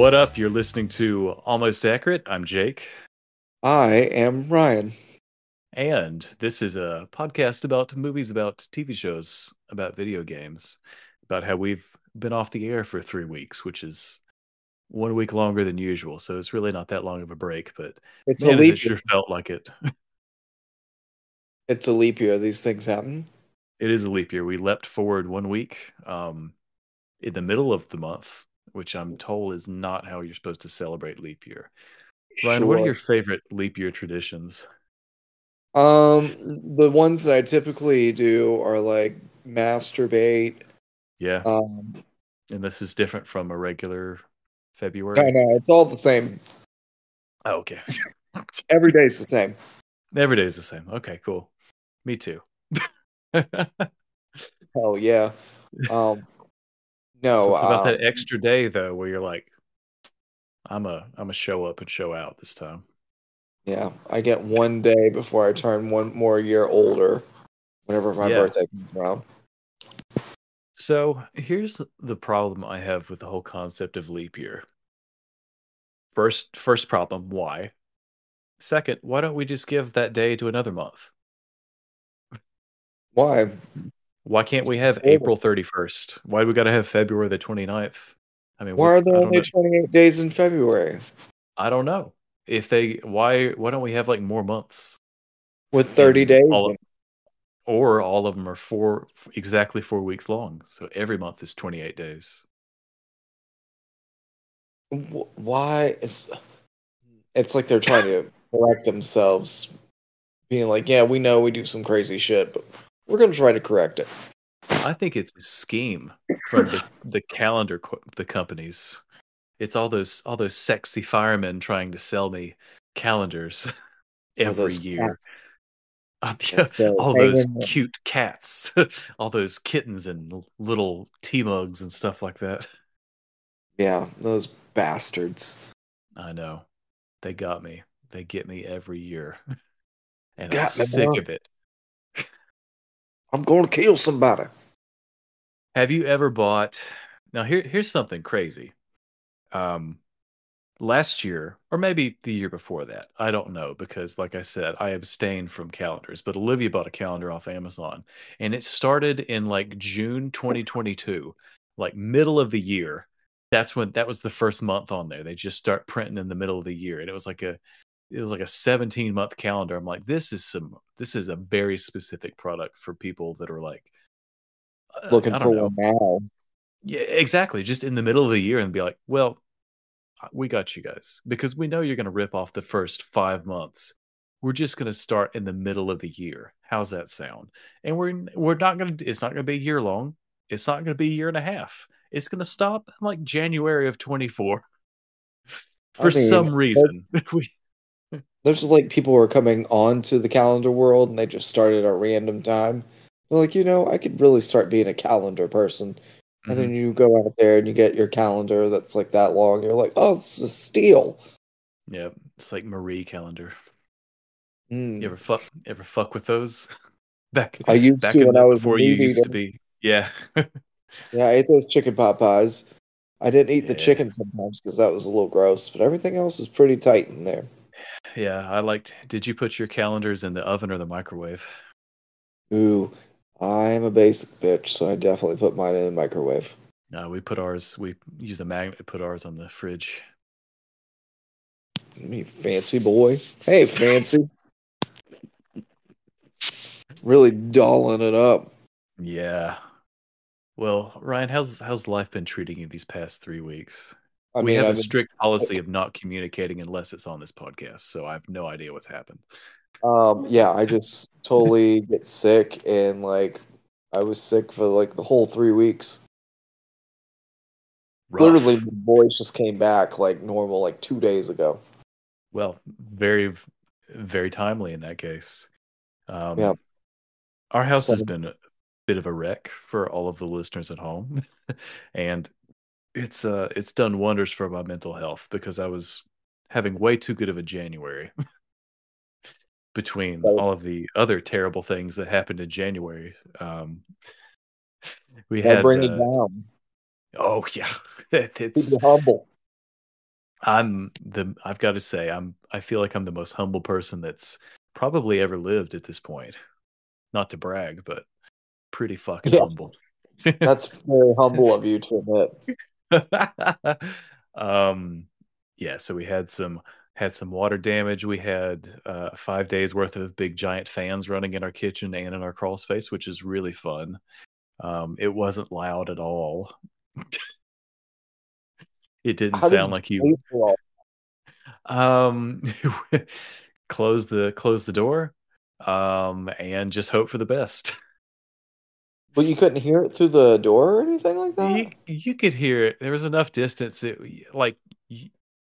What up? You're listening to Almost Accurate. I'm Jake, I am Ryan. and this is a podcast about movies, about TV shows, about video games, about how we've been off the air for three weeks, which is one week longer than usual. So it's really not that long of a break, but It's man, a leap. it sure felt like it. It's a leap year. These things happen. It is a leap year. We leapt forward one week um, in the middle of the month, which I'm told is not how you're supposed to celebrate leap year. Ryan, what are your favorite leap year traditions? Um, the ones that I typically do are like masturbate. Yeah, Um, and this is different from a regular February. I know it's all the same. Oh, okay. Every day's the same. Every day is the same. Okay, cool. Me too. Hell yeah. Um, no. Something about um, that extra day though, where you're like, I'm a I'm a show up and show out this time. yeah, I get one day before I turn one more year older. Whenever my Yeah. birthday comes around. So here's the problem I have with the whole concept of leap year. First, first problem, why? Second, why don't we just give that day to another month? Why? Why can't we have April 31st? Why do we got to have February the 29th? I mean, Why are there only know. 28 days in February I don't know. If they why why don't we have like more months? with 30 And days? all- in- Or all of them are four exactly four weeks long. So every month is 28 days. Why is it's like they're trying to correct themselves, being like, "Yeah, we know we do some crazy shit, but we're gonna try to correct it." I think it's a scheme from the, the calendar co- the companies. It's all those all those sexy firemen trying to sell me calendars every year. cats Uh, yeah, all those cute cats, all those kittens and little tea mugs and stuff like that. Yeah, those bastards. I know. They got me. They get me every year. and I'm sick of it. I'm going to kill somebody. Have you ever bought Now here here's something crazy. Um last year or maybe the year before that. I don't know because like I said, I abstained from calendars, but Olivia bought a calendar off Amazon and it started in like June 2022, like middle of the year. That's when that was the first month on there. They just start printing in the middle of the year and it was like a it was like a 17 month calendar. I'm like this is some this is a very specific product for people that are like uh, Looking for know. now. Yeah, exactly. Just in the middle of the year and be like, well, we got you guys because we know you're going to rip off the first five months. We're just going to start in the middle of the year. How's that sound? And we're we're not going to. It's not going to be a year long. It's not going to be a year and a half. It's going to stop in like January of 24. For I mean, some reason, we There's like people who are coming onto the calendar world and they just started at a random time. They're like, you know, I could really start being a calendar person. And Mm-hmm. then you go out there and you get your calendar that's like that long. You're like, oh, it's a steal. yeah, it's like Marie Callender. Mm. You ever fuck ever fuck with those? Back I used back to when I was before you used to be. Yeah. Yeah, I ate those chicken pot pies. I didn't eat the chicken sometimes because that was a little gross, but everything else was pretty tight in there. Yeah, I liked. Did you put your calendars in the oven or the microwave? Ooh, I'm a basic bitch, so I definitely put mine in the microwave. No, we put ours. We used a magnet to put ours on the fridge. me fancy boy. Hey, fancy. really dolling it up. Yeah. Well, Ryan, how's how's life been treating you these past three weeks? I we mean, have a strict policy of not communicating unless it's on this podcast, so I have no idea what's happened. Um, yeah, I just totally get sick and like I was sick for like the whole three weeks. Rough. Literally, my voice just came back like normal like two days ago. Well, very, very timely in that case. Um, Yeah. Our house has been a bit of a wreck for all of the listeners at home, and it's uh it's done wonders for my mental health because I was having way too good of a January between all of the other terrible things that happened in January. Um, we had bring it uh, down. oh yeah, It- it's it humble. I'm the I've got to say I'm I feel like I'm the most humble person that's probably ever lived at this point. Not to brag, but pretty fucking Yeah. humble. That's very humble of you to admit. um yeah, so we had some had some water damage. We had uh 5 days worth of big giant fans running in our kitchen and in our crawl space, which is really fun. Um it wasn't loud at all. it didn't How did sound like you sleep um close the close the door um and just hope for the best But you couldn't hear it through the door or anything like that. you, you could hear it there was enough distance it, like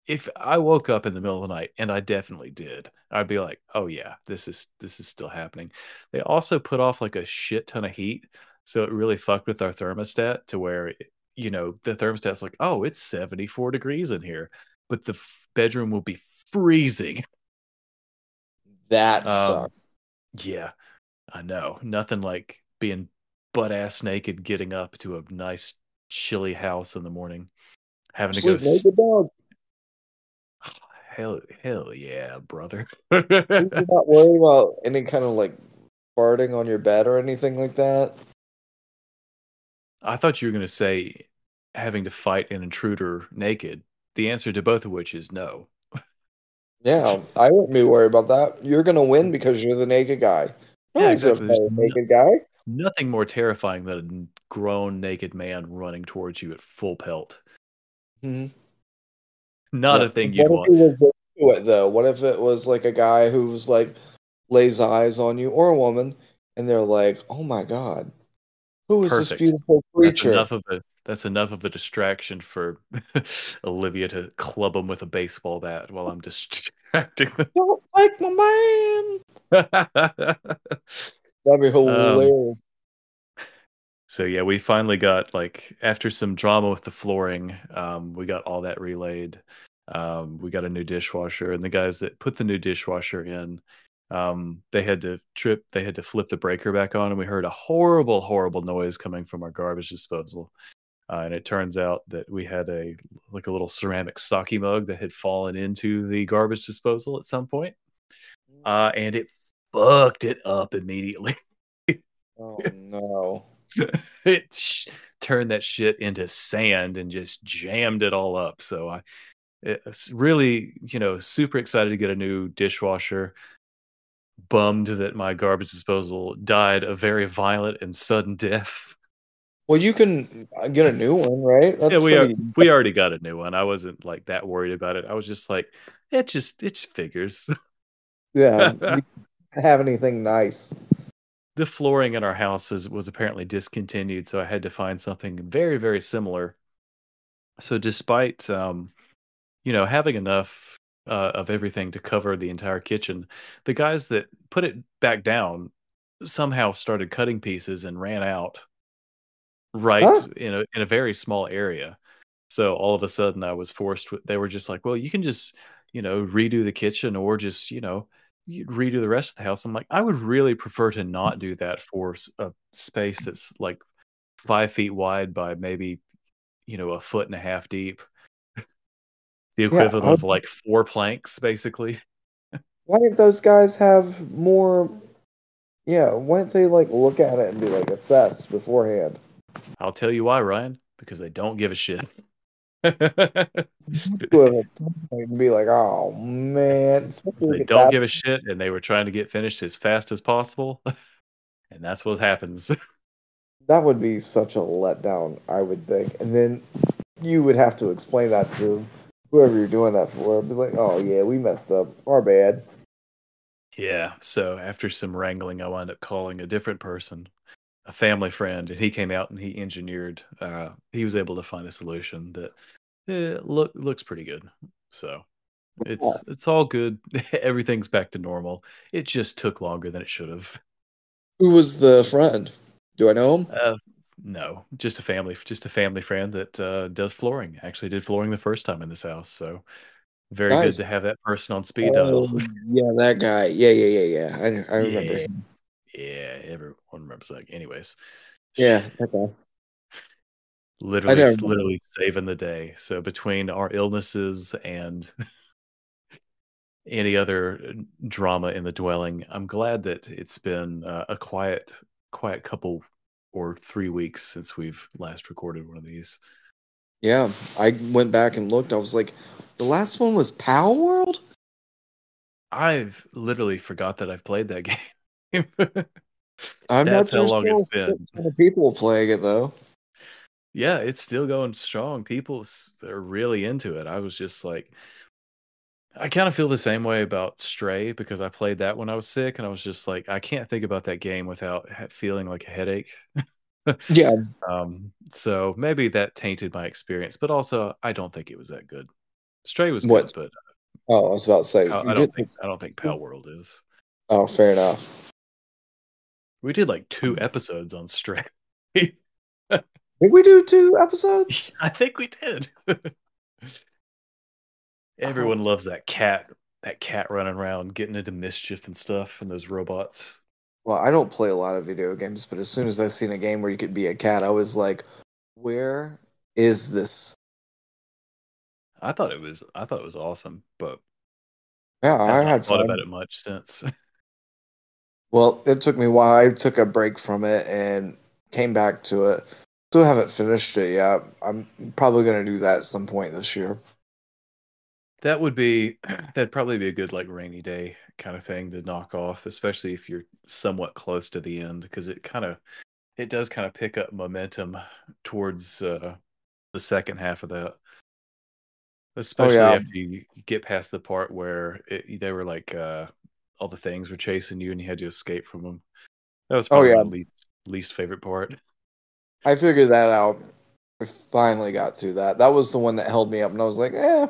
if i woke up in the middle of the night and i definitely did i'd be like oh yeah this is this is still happening they also put off like a shit ton of heat so it really fucked with our thermostat to where you know the thermostat's like oh it's 74 degrees in here but the f- bedroom will be freezing That Um, sucks. Yeah, I know. Nothing like being butt ass naked, getting up to a nice chilly house in the morning, having to go. Sleep s- naked dog. Hell, hell yeah, brother. You're not worried about any kind of like farting on your bed or anything like that. I thought you were going to say having to fight an intruder naked. The answer to both of which is no. Yeah, I wouldn't be worried about that. You're gonna win because you're the naked guy. Yeah, exactly. There's a no- naked guy. Nothing more terrifying than a grown naked man running towards you at full pelt. Mhm. Not Yeah. a thing what want. was into it though? What if it was like a guy who's like lays eyes on you or a woman, and they're like, "Oh my god, who is this Perfect. beautiful That's creature?" enough of a that's enough of a distraction for Olivia to club him with a baseball bat while I'm distracting them. Don't like my man. them. That'd be Um, so yeah, we finally got like after some drama with the flooring, um, we got all that relayed. Um, we got a new dishwasher, and the guys that put the new dishwasher in, um, they had to trip, they had to flip the breaker back on, and we heard a horrible, horrible noise coming from our garbage disposal. Uh, and it turns out that we had a like a little ceramic sake mug that had fallen into the garbage disposal at some point, uh, and it fucked it up immediately. oh no. it sh- turned that shit into sand and just jammed it all up. So I it's really, you know, super excited to get a new dishwasher. Bummed that my garbage disposal died a very violent and sudden death. Well, you can get a new one, right? That's yeah, we are, we already got a new one. I wasn't like that worried about it. I was just like, it just it just figures. Yeah, have anything nice. the flooring in our house is, was apparently discontinued, so I had to find something very, very similar. So, despite um, you know having enough uh, of everything to cover the entire kitchen, the guys that put it back down somehow started cutting pieces and ran out right Huh? in a in a very small area. So all of a sudden, I was forced. With, they were just like, "Well, you can just you know redo the kitchen, or just you know." Redo the rest of the house. I'm like, I would really prefer to not do that for a space that's like five feet wide by maybe, you know, a foot and a half deep. the equivalent I- of like four planks, basically. Why didn't those guys have more? Yeah, why didn't they like look at it and be like assess beforehand? I'll tell you why, Ryan, because they don't give a shit. and be like, oh man, they don't give a shit, and they were trying to get finished as fast as possible, and that's what happens. That would be such a letdown, I would think. And then you would have to explain that to whoever you're doing that for. Be like, oh yeah, we messed up. Our bad. Yeah. So after some wrangling, I wound up calling a different person, a family friend, and he came out and he engineered. Uh, he was able to find a solution that eh, look looks pretty good. So it's yeah. it's all good. Everything's back to normal. It just took longer than it should have. Who was the friend? Do I know him? Uh, no, just a family, just a family friend that uh, does flooring. Actually, did flooring the first time in this house, so very nice. good to have that person on speed oh, dial. yeah, that guy. Yeah, yeah, yeah, yeah. I, I remember. Yeah, yeah, everyone remembers that. Anyways. Yeah. Okay. Literally, literally saving the day. So between our illnesses and any other drama in the dwelling, I'm glad that it's been uh, a quiet, quiet couple or three weeks since we've last recorded one of these. Yeah, I went back and looked. I was like, the last one was Palworld. I've literally forgot that I've played that game. I'm That's how long it's been. People playing it though. Yeah, it's still going strong. People are really into it. I was just like, I kind of feel the same way about Stray because I played that when I was sick, and I was just like, I can't think about that game without feeling like a headache. yeah. Um. So maybe that tainted my experience, but also I don't think it was that good. Stray was what? good, but oh, I was about to say, I, I don't think I don't think Palworld is. Oh, fair enough. We did like two episodes on Stray. did we do two episodes? I think we did. Everyone uh-huh. loves that cat, that cat running around, getting into mischief and stuff, and those robots. Well, I don't play a lot of video games, but as soon as I seen a game where you could be a cat, I was like, "Where is this?" I thought it was, I thought it was awesome, but yeah, I, I had thought fun. about it much since. Well, it took me a while. I took a break from it and came back to it. Still haven't finished it yet. I'm probably going to do that at some point this year. That would be that'd probably be a good like rainy day kind of thing to knock off, especially if you're somewhat close to the end, because it kind of it does kind of pick up momentum towards uh, the second half of that. Especially oh, yeah. after you get past the part where it, they were like uh, all the things were chasing you and you had to escape from them. That was oh, probably oh, yeah. my least, least favorite part. I figured that out. I finally got through that. That was the one that held me up, and I was like, "Eh,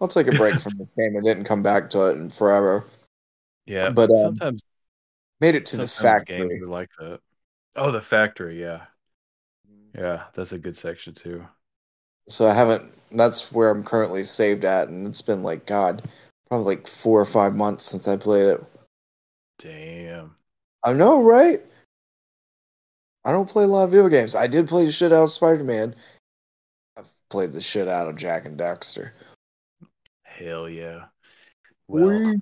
I'll take a break from this game. I didn't come back to it in forever. Yeah, but um, sometimes made it to the factory. Games like that. Oh, the factory. Yeah, yeah, that's a good section too. So I haven't. That's where I'm currently saved at, and it's been like God, probably like four or five months since I played it. Damn. I know, right? I don't play a lot of video games. I did play the shit out of Spider Man. I've played the shit out of Jak and Daxter. Hell yeah. Well,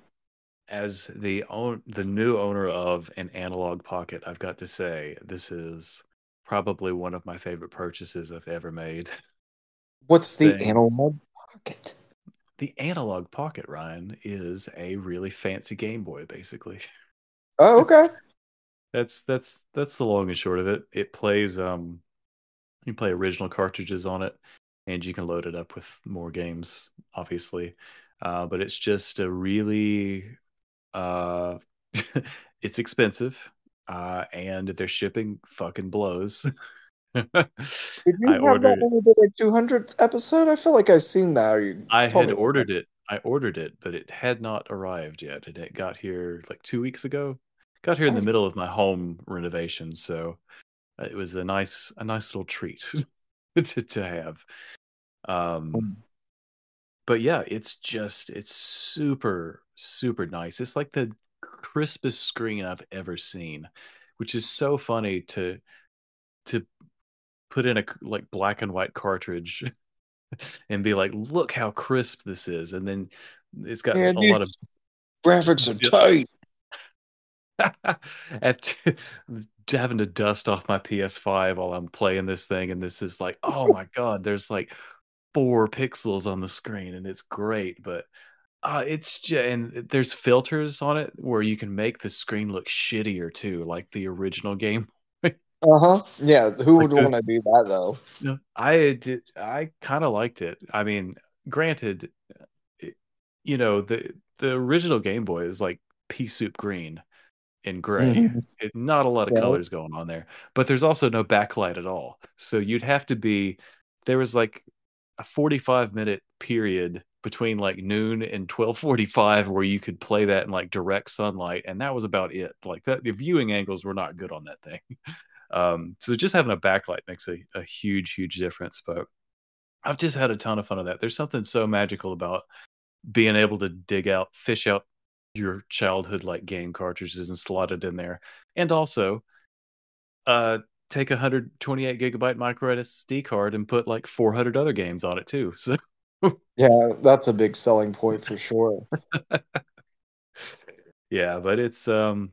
as the own the new owner of an Analogue Pocket, I've got to say this is probably one of my favorite purchases I've ever made. What's the thing. Analogue Pocket? The Analogue Pocket, Ryan, is a really fancy Game Boy, basically. Oh, okay. that's that's that's the long and short of it. It plays um you play original cartridges on it and you can load it up with more games, obviously. Uh, but it's just a really, uh, it's expensive, uh, and their shipping fucking blows. Did you I have ordered that when we did our 200th episode? I feel like I've seen that. I had ordered it. I ordered it, but it had not arrived yet. And it got here like two weeks ago. Got here in the middle of my home renovation, so uh, it was a nice, a nice little treat. to, to have. Um, mm. but yeah, it's just it's super super nice. It's like the crispest screen I've ever seen, which is so funny to to put in a like black and white cartridge and be like, look how crisp this is, and then it's got a lot of graphics are tight. After having to dust off my PS5 while I'm playing this thing, and this is like, oh my god, there's like four pixels on the screen and it's great, but uh, it's just, and there's filters on it where you can make the screen look shittier too, like the original game. Uh huh. Yeah. Who Like would want to do that though? No, I did. I kind of liked it. I mean, granted, it- you know the the original Game Boy is like pea soup green and gray. Mhm. It, not a lot of Right. colors going on there, but there's also no backlight at all. So you'd have to be. There was like a 45 minute period between like noon and 12:45 where you could play that in like direct sunlight, and that was about it. Like that, the viewing angles were not good on that thing. Um, so just having a backlight makes a, a huge, huge difference. But I've just had a ton of fun of that. There's something so magical about being able to dig out, fish out your childhood like game cartridges and slot it in there, and also uh, take a 128 gigabyte micro SD card and put like 400 other games on it too. So Yeah, that's a big selling point for sure. yeah, but it's um,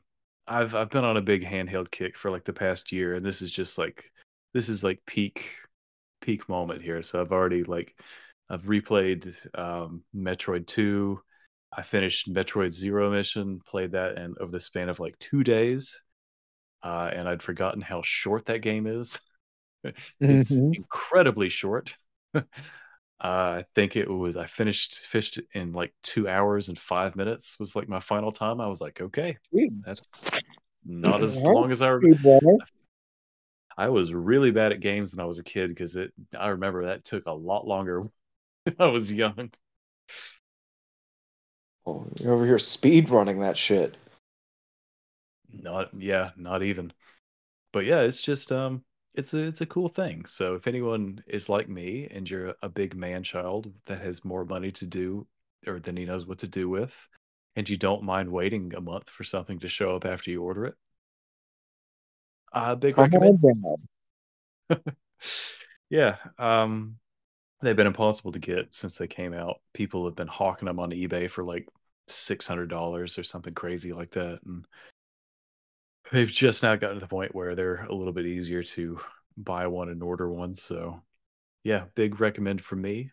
I've I've been on a big handheld kick for like the past year, and this is just like this is like peak peak moment here. So I've already like I've replayed um, Metroid Two. I finished Metroid Zero Mission, played that, and over the span of like two days, uh, and I'd forgotten how short that game is. it's Mhm. incredibly short. uh, I think it was I finished fished in like two hours and five minutes was like my final time. I was like, okay, Jeez. that's not as long as I runner. I was really bad at games when I was a kid because it I remember that took a lot longer when I was young. Oh, you're over here speed running that shit. Not yeah, not even. But yeah, it's just um it's a it's a cool thing. So if anyone is like me and you're a big man child that has more money to do or than he knows what to do with, and you don't mind waiting a month for something to show up after you order it, uh big Come recommend. yeah, um, they've been impossible to get since they came out. People have been hawking them on eBay for like six hundred dollars or something crazy like that, and they've just now gotten to the point where they're a little bit easier to buy one and order one. So, yeah, big recommend from me.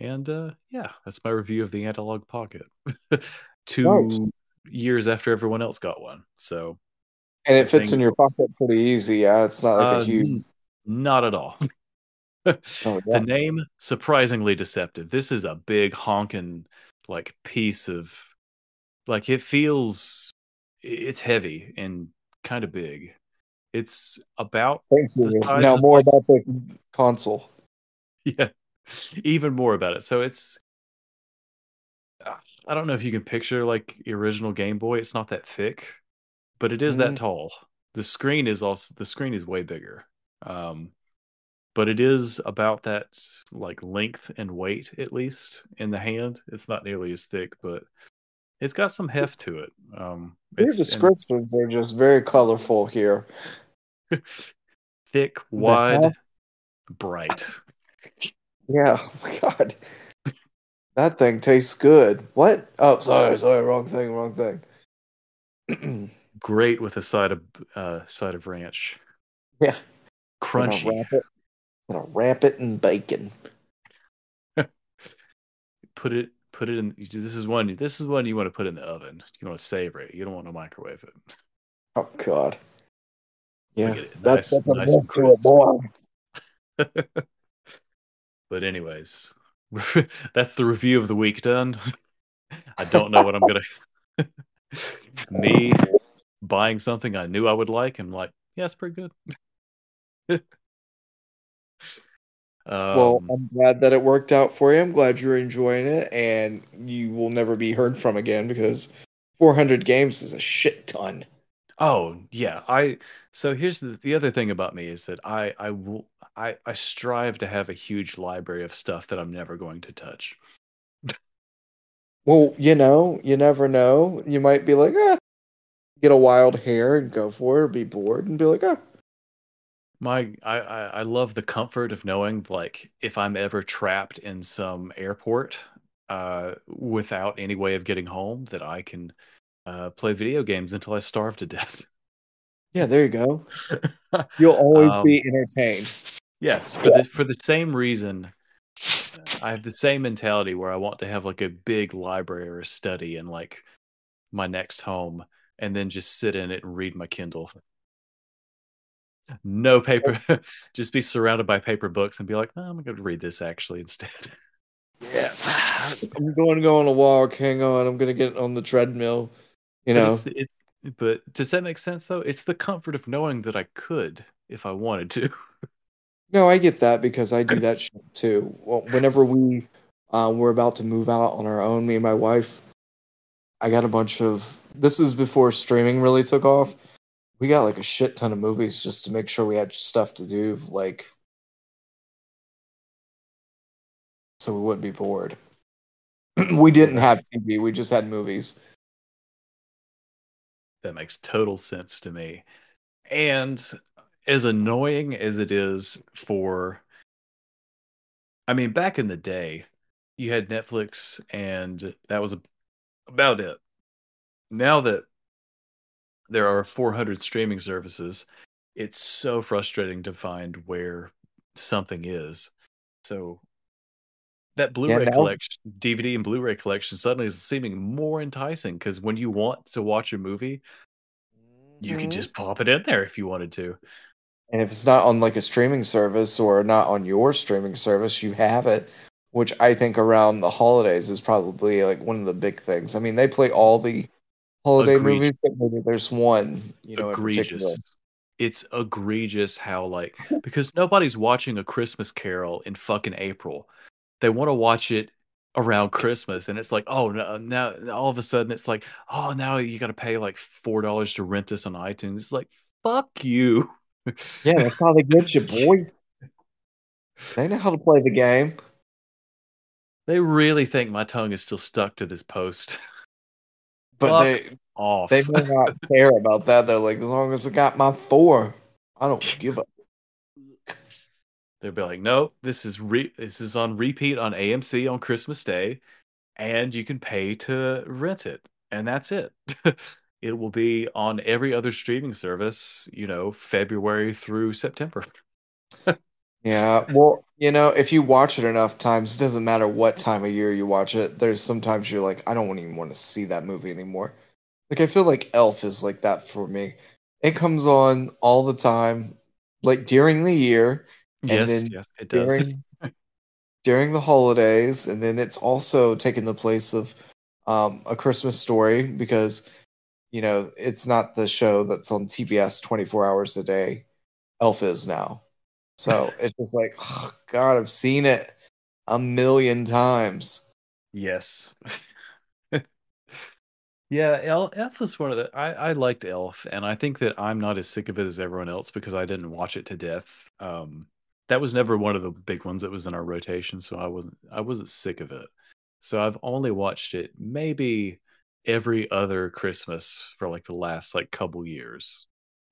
And uh, yeah, that's my review of the Analogue Pocket. Two Nice. years after everyone else got one, so And it fits thing- in your pocket pretty easy. Yeah, it's not like uh, a huge. not at all. Oh, the name surprisingly deceptive this is a big honking like piece of like it feels it's heavy and kind of big it's about Thank you. Now more about the console. yeah even more about it so it's i don't know if you can picture like the original game boy it's not that thick but it is Mhm. that tall the screen is also the screen is way bigger um but it is about that like length and weight at least in the hand it's not nearly as thick but it's got some heft to it um Your it's and descriptions are just very colorful here. thick wide bright Yeah, oh my god. That thing tastes good. What? Oh, sorry, sorry, wrong thing, wrong thing. great with a side of uh side of ranch yeah, gonna crunchy wrap it, gonna wrap it in bacon. put it put it in this is one this is one you want to put in the oven you want to savor it you don't want to microwave it Oh god. Yeah, that's nice- that's a nice to it, boy. but anyways that's the review of the week done i don't know what i'm gonna me buying something i knew i would like and like yeah it's pretty good Well, um, I'm glad that it worked out for you. I'm glad you're enjoying it, and you will never be heard from again because 400 games is a shit ton. Oh yeah, I so here's the the other thing about me is that I I will I I strive to have a huge library of stuff that I'm never going to touch. Well, you know, you never know. You might be like, ah, get a wild hair and go for it, or be bored and be like, ah, My I I, I love the comfort of knowing like if I'm ever trapped in some airport uh without any way of getting home that I can uh play video games until I starve to death. yeah, there you go. You'll always Um, be entertained. Yes, for the for the same reason I have the same mentality where I want to have like a big library or study in like my next home and then just sit in it and read my Kindle. No paper, just be surrounded by paper books and be like, oh, I'm going to read this actually instead. Yeah, I'm going to go on a walk. Hang on, I'm going to get on the treadmill. You know, but, it's, it, but does that make sense though? It's the comfort of knowing that I could if I wanted to. No, I get that because I do that shit too. Well, whenever we um, were about to move out on our own, me and my wife, I got a bunch of. This is before streaming really took off. We got like a shit ton of movies just to make sure we had stuff to do, like, so we wouldn't be bored. we didn't have TV; we just had movies. That makes total sense to me. And as annoying as it is for I mean, back in the day, you had Netflix and that was about it. Now that there are 400 streaming services, it's so frustrating to find where something is. So that Blu-ray yeah, collection, DVD and Blu-ray collection suddenly is seeming more enticing because when you want to watch a movie, you mm-hmm. can just pop it in there if you wanted to. And if it's not on like a streaming service or not on your streaming service, you have it, which I think around the holidays is probably like one of the big things. I mean, they play all the holiday egregious. movies, but maybe there's one, you know, egregious. It's egregious how like because nobody's watching a Christmas Carol in fucking April. They want to watch it around Christmas, and it's like, oh no, now all of a sudden it's like, oh now you got to pay like four dollars to rent this on iTunes. It's like, fuck you. yeah, that's how they get you, boy. They know how to play the game. They really think my tongue is still stuck to this post. But Fuck they off. they may not care about that. They're like, as long as I got my four, I don't give a. They'll be like, no, this is re- this is on repeat on AMC on Christmas Day, and you can pay to rent it, and that's it. it will be on every other streaming service, you know, February through September. yeah, well, you know, if you watch it enough times, it doesn't matter what time of year you watch it. There's sometimes you're like, I don't even want to see that movie anymore. Like I feel like Elf is like that for me. It comes on all the time, like during the year. Yes, and then yes, it does. During, during the holidays, and then it's also taken the place of um, a Christmas story because you know, it's not the show that's on TBS 24 hours a day. Elf is now. So it's just like, oh, God, I've seen it a million times. Yes. yeah, Elf was one of the. I, I liked Elf, and I think that I'm not as sick of it as everyone else because I didn't watch it to death. Um, that was never one of the big ones that was in our rotation, so I wasn't I wasn't sick of it. So I've only watched it maybe every other Christmas for like the last like couple years.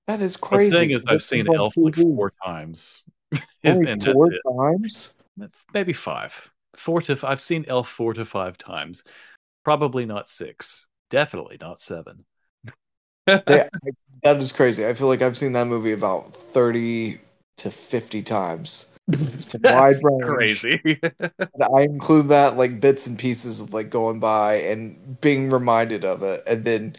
That is crazy. The thing is, I've seen Elf like four times. Only four times? Maybe five. Four to. I've seen Elf four to five times. Probably not six. Definitely not seven. yeah, that is crazy. I feel like I've seen that movie about thirty to fifty times. It's a wide range. Crazy. I include that like bits and pieces of like going by and being reminded of it, and then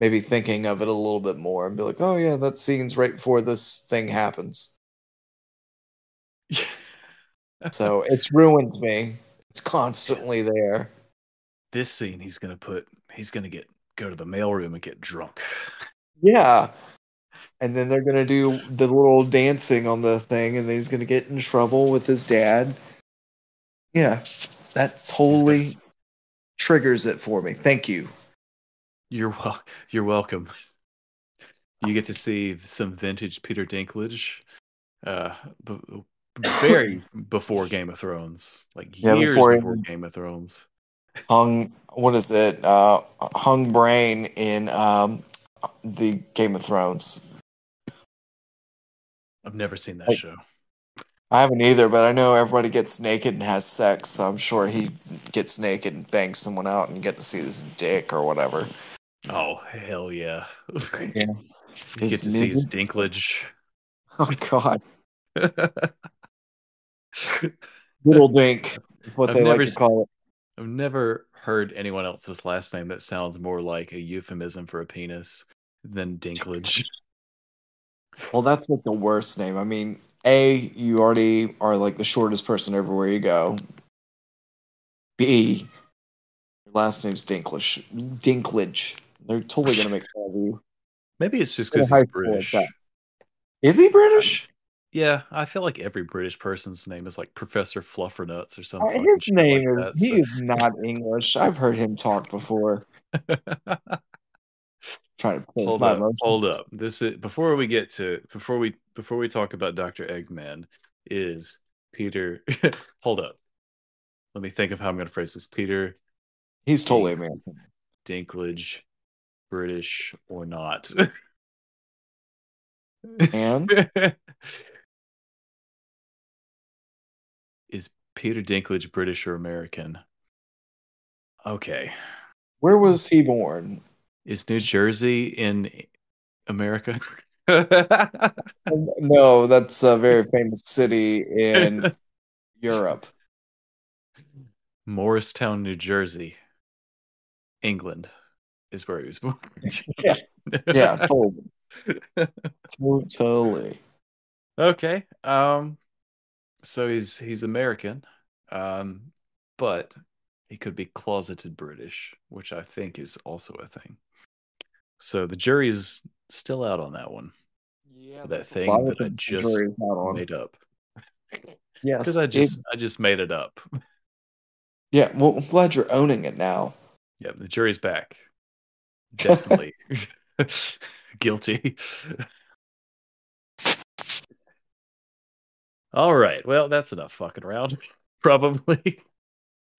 maybe thinking of it a little bit more and be like, "Oh yeah, that scene's right before this thing happens." so it's ruined me. It's constantly there. This scene, he's gonna put. He's gonna get go to the mailroom and get drunk. Yeah, and then they're gonna do the little dancing on the thing, and he's gonna get in trouble with his dad. Yeah, that totally triggers it for me. Thank you. You're wel- you're welcome. You get to see some vintage Peter Dinklage, uh, b- very before Game of Thrones, like yeah, years before, before Game of Thrones. Hung, what is it? Uh, hung brain in um, the Game of Thrones. I've never seen that I, show. I haven't either, but I know everybody gets naked and has sex, so I'm sure he gets naked and bangs someone out and get to see his dick or whatever. Oh hell yeah! yeah. You get to see his dinklage. Oh god. Little Dink is what I've they like to call it. I've never heard anyone else's last name that sounds more like a euphemism for a penis than Dinklage. Well, that's like the worst name. I mean, A, you already are like the shortest person everywhere you go. B, your last name's Dinklish. Dinklage. They're totally gonna make fun of you. Maybe it's just because he's British. that. Is he British? Yeah, I feel like every British person's name is like Professor Fluffernuts or something. Uh, His name like is he is not English. I've heard him talk before. Trying to hold up, emotions. hold up. This is before we get to before we before we talk about Doctor Eggman. Is Peter? hold up. Let me think of how I'm going to phrase this. Peter He's totally American. Dinklage, British or not? And is Peter Dinklage British or American? Okay. where was he born? Is New Jersey in America? No, that's a very famous city in Europe. Morristown, New Jersey, England is where he was born. Yeah. Yeah, totally. Totally. okay. Um so he's he's American. Um but he could be closeted British, which I think is also a thing. So the jury is still out on that one. Yeah, That thing that I just jury's. Made up. Yes, Because I it- just I just made it up. yeah. Well, I'm glad you're owning it now. Yeah, the jury's back. Definitely guilty. All right. Well, that's enough fucking around. Probably.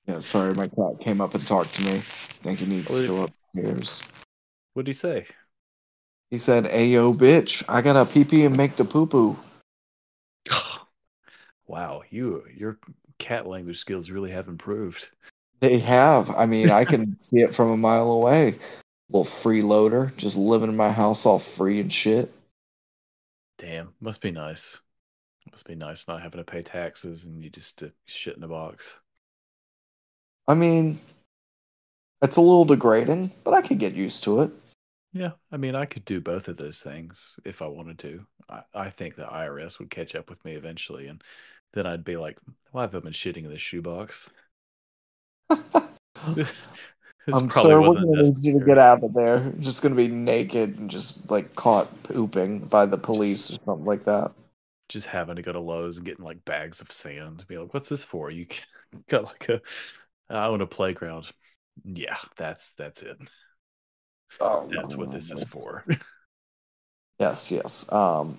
Yeah, sorry, my cat came up and talked to me. I think he needs to go upstairs. What'd he say? He said, "Ayo, bitch, I gotta pee pee and make the poo poo." wow, you your cat language skills really have improved. They have. I mean, I can see it from a mile away. Little freeloader, just living in my house all free and shit. Damn, must be nice. Must be nice not having to pay taxes and you just uh, shit in a box. I mean, it's a little degrading, but I could get used to it. Yeah, I mean, I could do both of those things if I wanted to. I, I think the IRS would catch up with me eventually, and then I'd be like, "Why have I been shitting in this shoebox?" This, this I'm sorry, we're gonna need you to get out of there. You're just gonna be naked and just like caught pooping by the police or something like that. Just having to go to Lowe's and getting like bags of sand. To be like, "What's this for?" You got like a, I own a playground. Yeah, that's that's it. Oh, That's what this is for. Yes, yes. Um,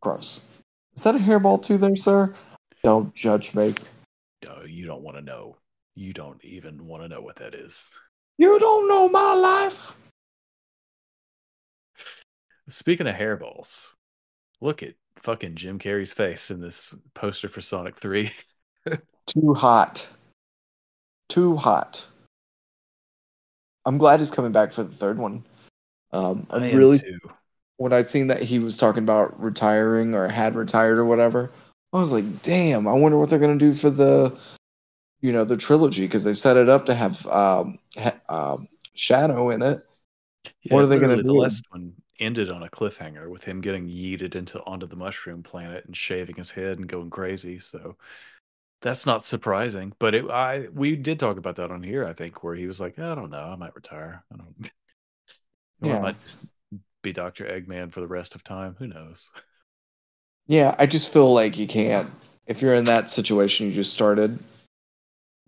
gross. Is that a hairball too, there, sir? Don't judge me. No, you don't want to know. You don't even want to know what that is. You don't know my life. Speaking of hairballs, look at fucking Jim Carrey's face in this poster for Sonic 3. Too hot. Too hot. I'm glad he's coming back for the third one. Um, I'm really too. when I seen that he was talking about retiring or had retired or whatever. I was like, damn, I wonder what they're gonna do for the, you know, the trilogy because they've set it up to have um, ha- um Shadow in it. What are they gonna literally, The do? last one ended on a cliffhanger with him getting yeeted into onto the mushroom planet and shaving his head and going crazy. So that's not surprising. But it, I we did talk about that on here. I think where he was like, I don't know, I might retire. I don't. Or I might just be Doctor Eggman for the rest of time. Who knows? Yeah, I just feel like you can't. If you're in that situation, you just started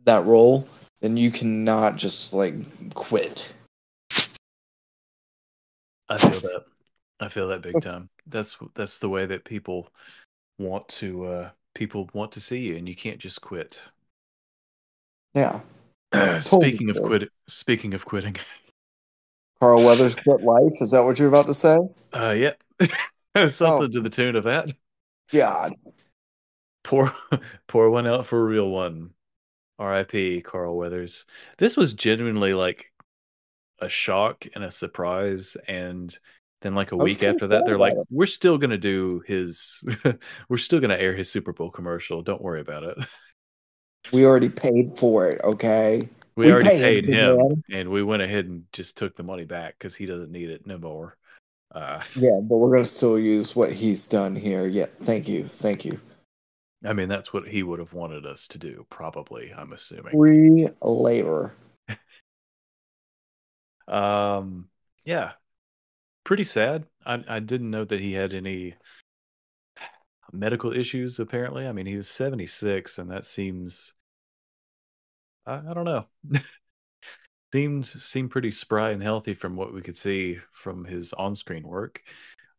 that role, then you cannot just like quit. I feel that. I feel that big time. That's that's the way that people want to uh people want to see you and you can't just quit. Yeah. speaking of quit speaking of quitting. Carl Weathers quit life. Is that what you're about to say? Uh yeah. Something to the tune of that. God. Pour pour one out for a real one. R.I.P. Carl Weathers. This was genuinely like a shock and a surprise and then like a I week after that they're like it. we're still going to do his we're still going to air his Super Bowl commercial. Don't worry about it. We already paid for it, okay? We, We already paid paid him, him, and we went ahead and just took the money back because he doesn't need it no more. Uh, Yeah, but we're gonna still use what he's done here. Yeah, thank you, thank you. I mean, that's what he would have wanted us to do, probably. I'm assuming. Free labor. Um, yeah, pretty sad. I I didn't know that he had any medical issues. Apparently, I mean, he was 76, and that seems I, I don't know. seemed seemed pretty spry and healthy from what we could see from his on-screen work.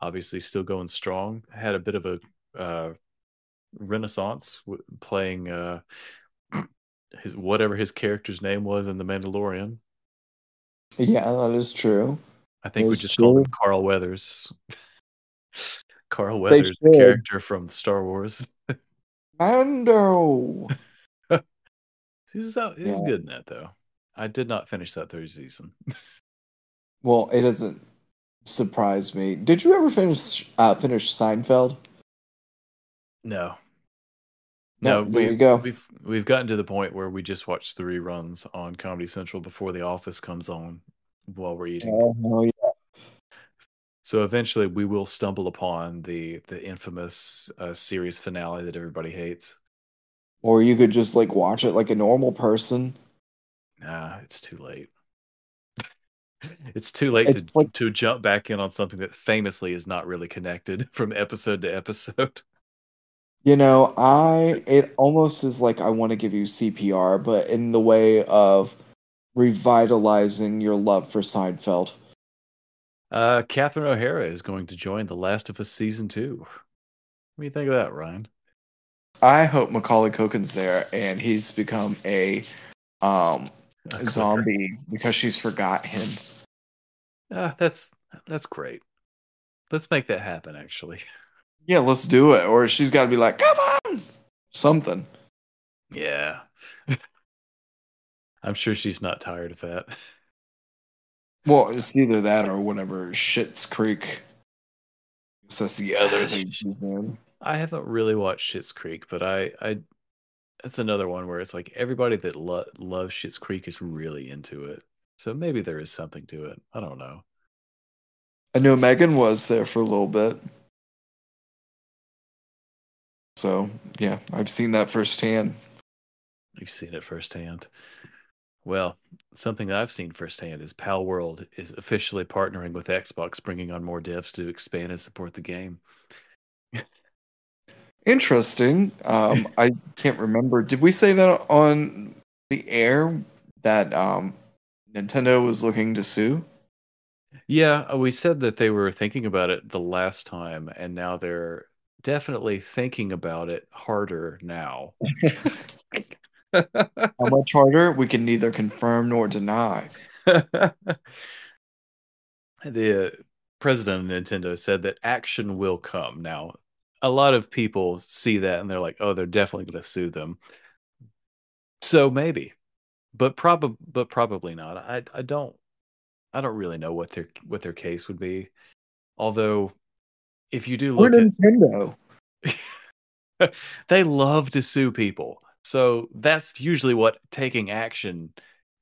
Obviously, still going strong. Had a bit of a uh, renaissance w- playing uh, his whatever his character's name was in The Mandalorian. Yeah, that is true. I think we just called him. Carl Weathers. Carl Weathers, the character from Star Wars. Mando. He's out, he's Yeah. good in that though. I did not finish that third season. Well, it doesn't surprise me. Did you ever finish uh, finish Seinfeld? No. No, No, there we, you go. We've we've gotten to the point where we just watch the reruns on Comedy Central before The Office comes on while we're eating. Oh. So eventually, we will stumble upon the the infamous uh, series finale that everybody hates. Or you could just like watch it like a normal person. Nah, it's too late. it's too late to like- to jump back in on something that famously is not really connected from episode to episode. You know, I it almost is like I want to give you CPR, but in the way of revitalizing your love for Seinfeld. Uh, Catherine O'Hara is going to join The Last of Us season two. What do you think of that, Ryan? I hope Macaulay Culkin's there and he's become a um A zombie because she's forgot him. Ah, that's that's great. Let's make that happen. Actually, Yeah, let's do it. Or she's got to be like, come on, something. yeah. I'm sure she's not tired of that. Well, it's either that or whatever Schitt's Creek. Guess That's the other Ah, thing. I haven't really watched Schitt's Creek, but I, I, it's another one where it's like everybody that lo- loves Schitt's Creek is really into it. So maybe there is something to it. I don't know. I know Megan was there for a little bit. So, yeah, I've seen that firsthand. You've seen it firsthand. Well, something that I've seen firsthand is Palworld is officially partnering with Xbox, bringing on more devs to expand and support the game. Interesting. Um, I can't remember. Did we say that on the air that um, Nintendo was looking to sue? Yeah, uh, we said that they were thinking about it the last time, and now they're definitely thinking about it harder now. How much harder? We can neither confirm nor deny. the president of Nintendo said that action will come. Now, a lot of people see that and they're like, "Oh, they're definitely going to sue them." So maybe, but probably, but probably not. I I don't I don't really know what their what their case would be. Although, if you do We're look at Nintendo. they love to sue people. So that's usually what taking action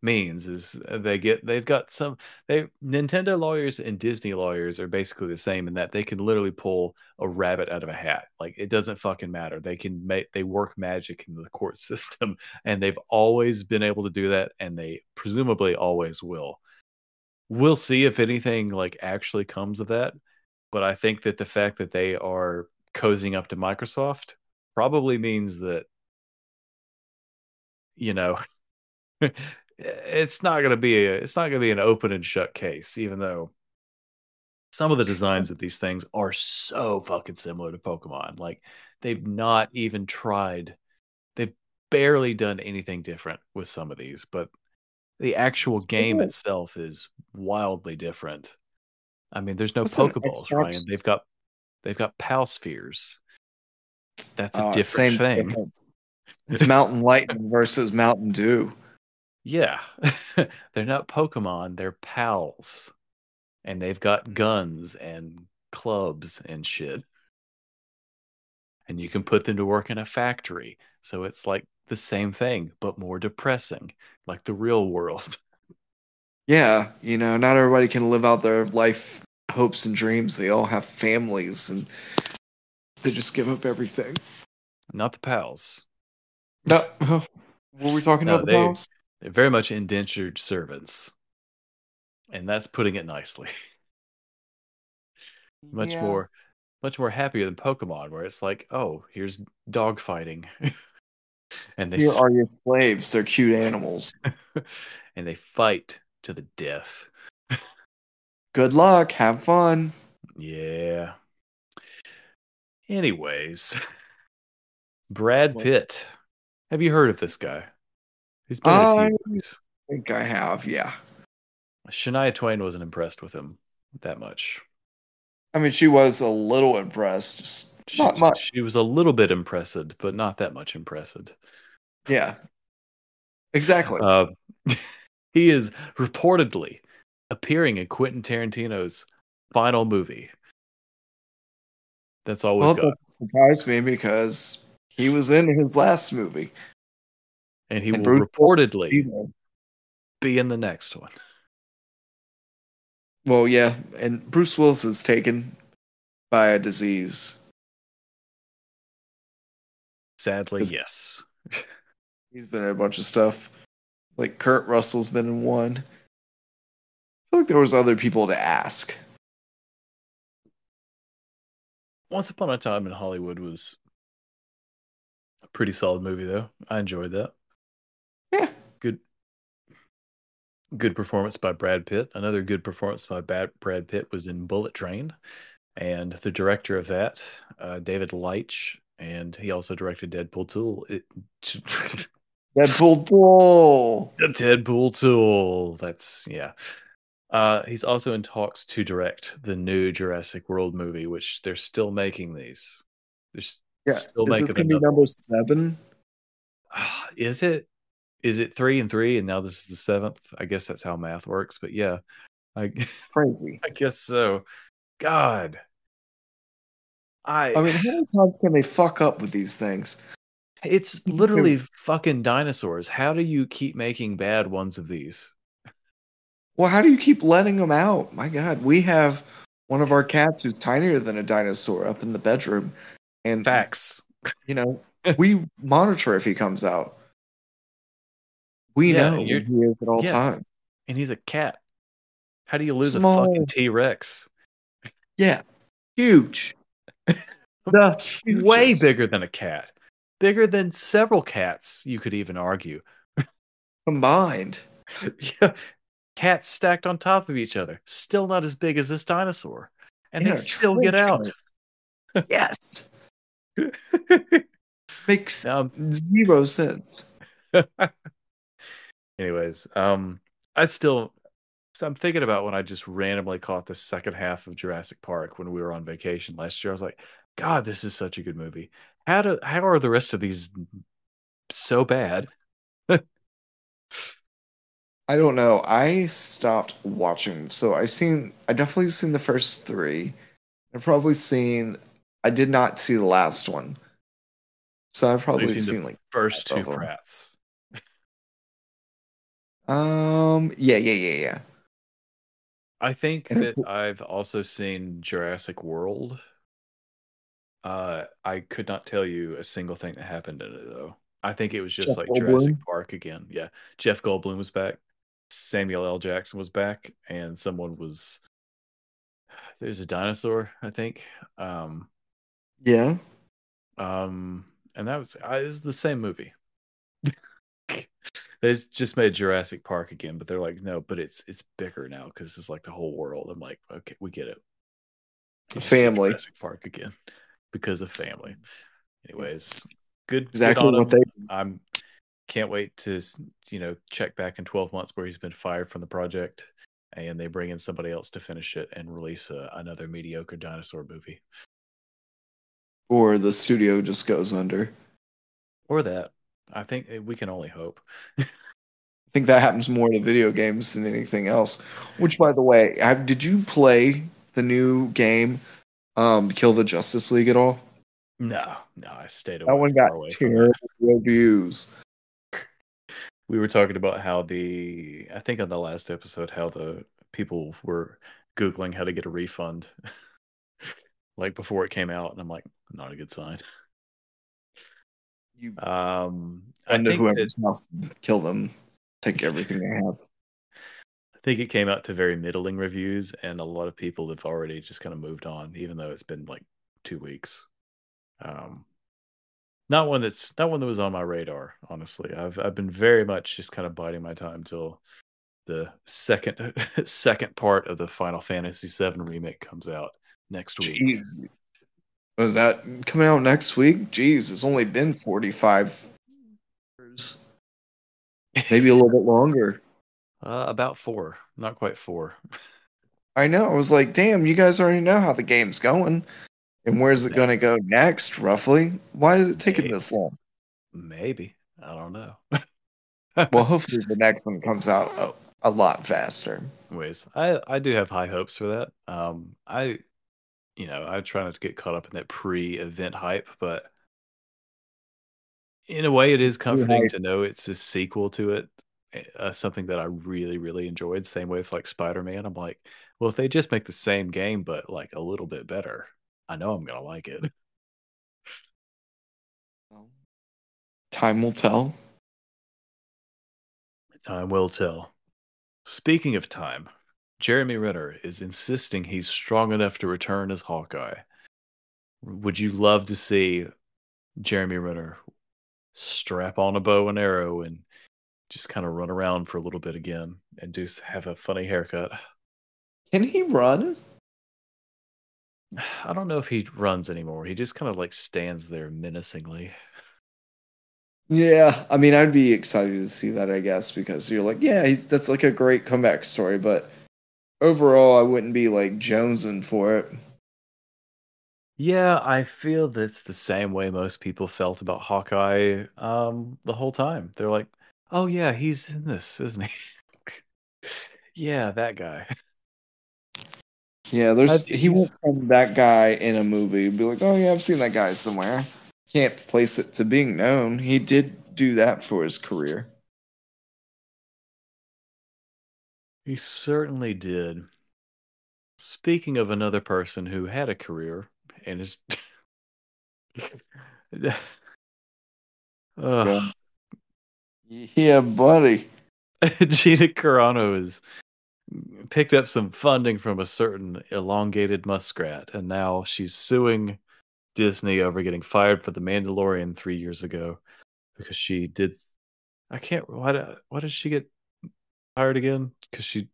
means is uh, they get they've got some they Nintendo lawyers and Disney lawyers are basically the same in that they can literally pull a rabbit out of a hat. Like it doesn't fucking matter. They can make they work magic in the court system and they've always been able to do that and they presumably always will. We'll see if anything like actually comes of that, but I think that the fact that they are cozying up to Microsoft probably means that you know it's not going to be a, it's not going to be an open and shut case even though some of the designs of these things are so fucking similar to Pokemon like they've not even tried they've barely done anything different with some of these but the actual game Yeah. itself is wildly different I mean there's no What's Pokeballs? Ryan they've got they've got Pal spheres that's a Uh, different same thing difference. It's Mountain Lightning versus Mountain Dew. Yeah. they're not Pokemon, they're pals. And they've got hmm. guns and clubs and shit. And you can put them to work in a factory. So it's like the same thing, but more depressing, like the real world. Yeah, you know, not everybody can live out their life hopes and dreams. They all have families and they just give up everything. Not the pals. No, were we talking No, about the they-? They're very much indentured servants. And that's putting it nicely. much Yeah. more much more happier than Pokemon, where it's like, oh, here's dog fighting. and they Here are your slaves. They're cute animals. and they fight to the death. Good luck. Have fun. Yeah. Anyways, Brad? Pitt. Have you heard of this guy? He's been in a I- few. I think I have. Yeah. Shania Twain wasn't impressed with him that much. I mean, she was a little impressed. She, not much. she was a little bit impressed, but not that much impressed. Yeah. Exactly. Uh, he is reportedly appearing in Quentin Tarantino's final movie. That's all we've well, got. that surprised me because he was in his last movie. And he and will Bruce reportedly be in the next one. Well, yeah, and Bruce Willis is taken by a disease. Sadly, yes. He's been in a bunch of stuff. Like Kurt Russell's been in one. I feel like there was other people to ask. Once Upon a Time in Hollywood was pretty solid movie, though. I enjoyed that. Yeah. Good. Good performance by Brad Pitt. Another good performance by Brad Pitt was in Bullet Train, and the director of that, uh, David Leitch, and he also directed Deadpool Two. It, Deadpool 2. Deadpool Tool. That's yeah. Uh, he's also in talks to direct the new Jurassic World movie, which they're still making these. They're s- Yeah, still making gonna be another. number seven? Ah, Is it? Is it three and three, and now this is the seventh? I guess that's how math works. But yeah, I Crazy. I guess so. God, I. I mean, how many times can they fuck up with these things? it's literally fucking dinosaurs. How do you keep making bad ones of these? Well, how do you keep letting them out? My God, we have one of our cats who's tinier than a dinosaur up in the bedroom, and Facts. you know we monitor if he comes out. We Yeah, know he is at all yeah. time. and he's a cat. How do you lose a fucking T Rex? Yeah, huge. The Way bigger than a cat, bigger than several cats. You could even argue. combined. yeah, cats stacked on top of each other, still not as big as this dinosaur, and In they still get out. Yes, makes Now, zero sense. anyways, um, I still, so I'm thinking about when I just randomly caught the second half of Jurassic Park when we were on vacation last year. I was like, God, this is such a good movie. How do how are the rest of these so bad? I don't know. I stopped watching, so I seen. I definitely seen the first three. I've probably seen. I did not see the last one, so I've probably You've seen, the like. first two half of 'em. Pratt's. Um. Yeah. Yeah. Yeah. Yeah. I think that I've also seen Jurassic World. Uh, I could not tell you a single thing that happened in it though. I think it was just Jeff like Goldblum? Jurassic Park again. Yeah, Jeff Goldblum was back, Samuel L. Jackson was back, and someone was. There's a dinosaur, I think. Um, Yeah. um, and that was uh, it's the same movie. they just made Jurassic Park again, but they're like, no, but it's it's bigger now because it's like the whole world. I'm like, okay, we get it. It's Family. Jurassic Park again because of family. Anyways, good. Exactly good what him. they. I'm can't wait to you know check back in 12 months where he's been fired from the project and they bring in somebody else to finish it and release a, another mediocre dinosaur movie Or the studio just goes under. or that. I think eh, we can only hope. I think that happens more to video games than anything else. Which, by the way, have, did you play the new game, um, Kill the Justice League at all? No, no, I stayed away. That one got far away terrible reviews. we were talking about how the I think on the last episode how the people were googling how to get a refund like before it came out and I'm like not a good sign. You Um I think, whoever's that, house kill them, take everything they have. I think it came out to very middling reviews and a lot of people have already just kind of moved on even though it's been like 2 weeks. Um not one that's not one that was on my radar honestly. I've I've been very much just kind of biding my time till the second second part of the Final Fantasy VII remake comes out next week. Jeez. Was that coming out next week? Jeez, it's only been 45 years. Maybe a little bit longer. Uh, about four, not quite four. I know. I was like, damn, you guys already know how the game's going. And where's it going to go next, roughly? Why is it taking Hey. this long? Maybe I don't know. Well, hopefully the next one comes out a, a lot faster. Ways I I do have high hopes for that. Um, I you know I try not to get caught up in that pre-event hype, but in a way, it is comforting to know it's a sequel to it. Uh, something that I really really enjoyed. Same way with like Spider-Man. I'm like, well, if they just make the same game but like a little bit better, I know I'm gonna like it. Time will tell. Time will tell. Speaking of time, Jeremy Renner is insisting he's strong enough to return as Hawkeye. Would you love to see Jeremy Renner strap on a bow and arrow and just kind of run around for a little bit again and just have a funny haircut? Can he run? I don't know if he runs anymore. He just kind of like stands there menacingly. Yeah, I mean, I'd be excited to see that, I guess, because you're like, yeah, he's that's like a great comeback story, but overall, I wouldn't be like jonesing for it. Yeah, I feel that's the same way most people felt about Hawkeye um the whole time. They're like, "Oh yeah, he's in this, isn't he?" yeah, that guy. Yeah, there's he won't come that guy in a movie. Be like, oh yeah, I've seen that guy somewhere. Can't place it to being known. He did do that for his career. He certainly did. Speaking of another person who had a career and is Ugh. Yeah, buddy. Gina Carano has picked up some funding from a certain elongated muskrat, and now she's suing Disney over getting fired for The Mandalorian three years ago because she did. I can't. Why? Why did she get fired again? Because she.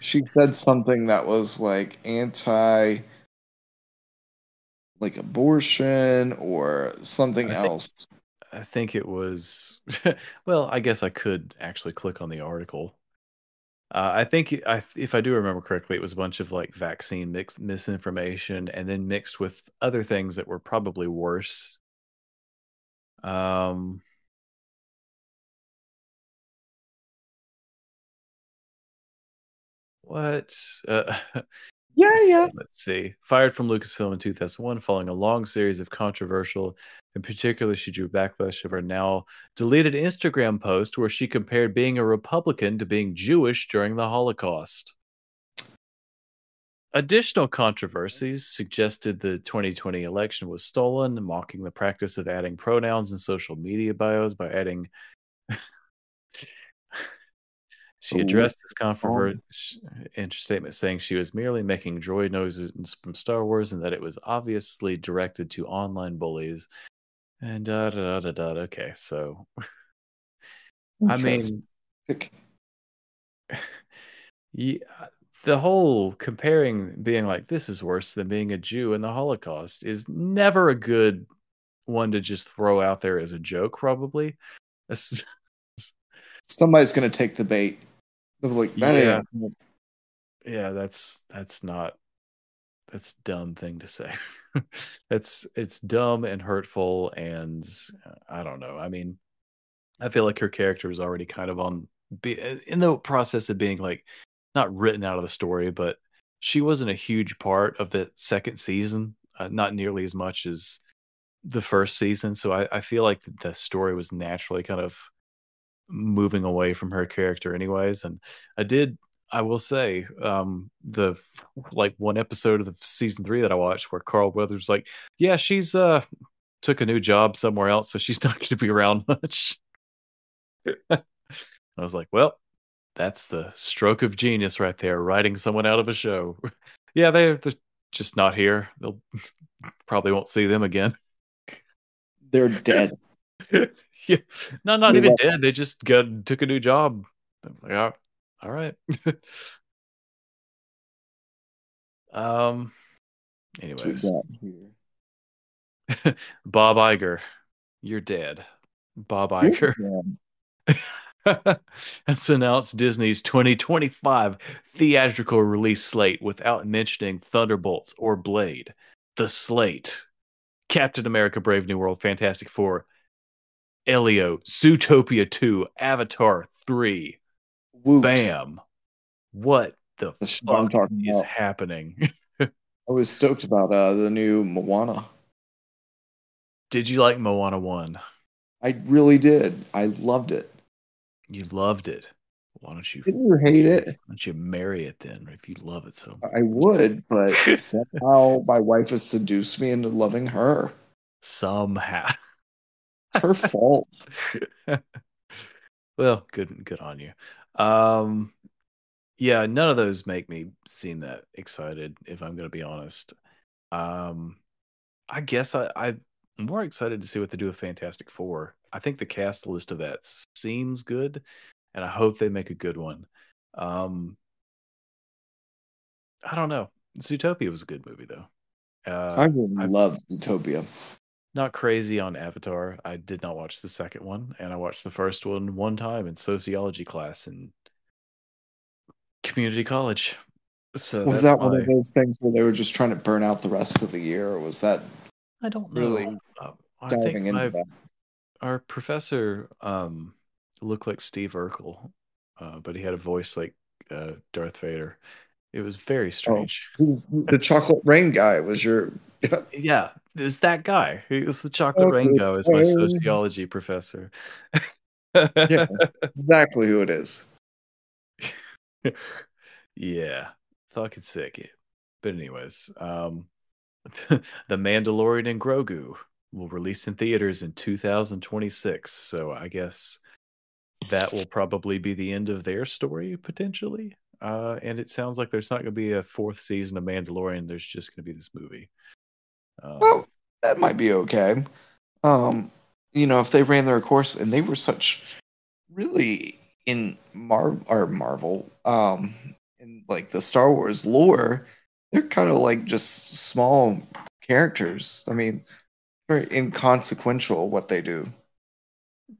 She said something that was like anti like abortion or something I think- else. I think it was. well, I guess I could actually click on the article. Uh, I think I, if I do remember correctly, it was a bunch of like vaccine mix, misinformation, and then mixed with other things that were probably worse. Um, what? Uh, Yeah, yeah. Let's see. Fired from Lucasfilm in 2001 following a long series of controversial, in particular, she drew backlash of her now deleted Instagram post where she compared being a Republican to being Jewish during the Holocaust. Additional controversies suggested the 2020 election was stolen, mocking the practice of adding pronouns in social media bios by adding. she addressed this controversy oh. in a statement saying she was merely making droid noises from Star Wars and that it was obviously directed to online bullies. And da da da da. da. Okay, so I mean, yeah, uh, the whole comparing being like this is worse than being a Jew in the Holocaust is never a good one to just throw out there as a joke. Probably, That's- somebody's gonna take the bait. Like, that Yeah. ain't yeah, that's that's not that's dumb thing to say. that's it's dumb and hurtful, and I don't know. I mean, I feel like her character is already kind of on be, in the process of being like not written out of the story, but she wasn't a huge part of the second season. Uh, not nearly as much as the first season, so I, I feel like the story was naturally kind of moving away from her character, anyways. And I did, I will say, um, the like one episode of the season three that I watched where Carl Weathers like, yeah, she's uh took a new job somewhere else, so she's not going to be around much. I was like, well, that's the stroke of genius right there, writing someone out of a show. yeah, they're, they're just not here. They'll probably won't see them again. They're dead. Yeah. No, not we even dead. They just got took a new job. Like, oh, all right. um. Anyways, Bob Iger, you're dead. Bob Iger. has announced Disney's 2025 theatrical release slate without mentioning Thunderbolts or Blade. The slate Captain America Brave New World, Fantastic Four, Elio, Zootopia 2, Avatar 3. Woot. Bam. What the, the fuck is about. happening? I was stoked about uh, the new Moana. Did you like Moana 1? I really did. I loved it. You loved it. Why don't you? Didn't you hate it? Why don't you marry it then, if you love it so? Much? I would, but somehow my wife has seduced me into loving her. Somehow, it's her fault. well, good, good on you. Um, yeah, none of those make me seem that excited. If I'm going to be honest, um, I guess I, I'm more excited to see what they do with Fantastic Four. I think the cast list of that seems good, and I hope they make a good one. Um, I don't know. Zootopia was a good movie though. Uh, I really love Zootopia. Not crazy on Avatar. I did not watch the second one, and I watched the first one one time in sociology class in community college. So was that my... one of those things where they were just trying to burn out the rest of the year, or was that? I don't know. Really uh, I diving into my, that our professor um, looked like Steve Urkel, uh, but he had a voice like uh, Darth Vader. It was very oh, strange. Oh, the chocolate rain guy was your yeah, is that guy. He was the chocolate okay. rain guy. Was my sociology professor. yeah, exactly who it is. yeah, fucking sick. But anyways, um, the Mandalorian and Grogu will release in theaters in 2026. So I guess that will probably be the end of their story potentially. Uh, and it sounds like there's not going to be a fourth season of Mandalorian. There's just going to be this movie. Um, well, that might be okay. Um, you know, if they ran their course and they were such really in Mar or Marvel, um, in like the Star Wars lore, they're kind of like just small characters. I mean, very inconsequential what they do.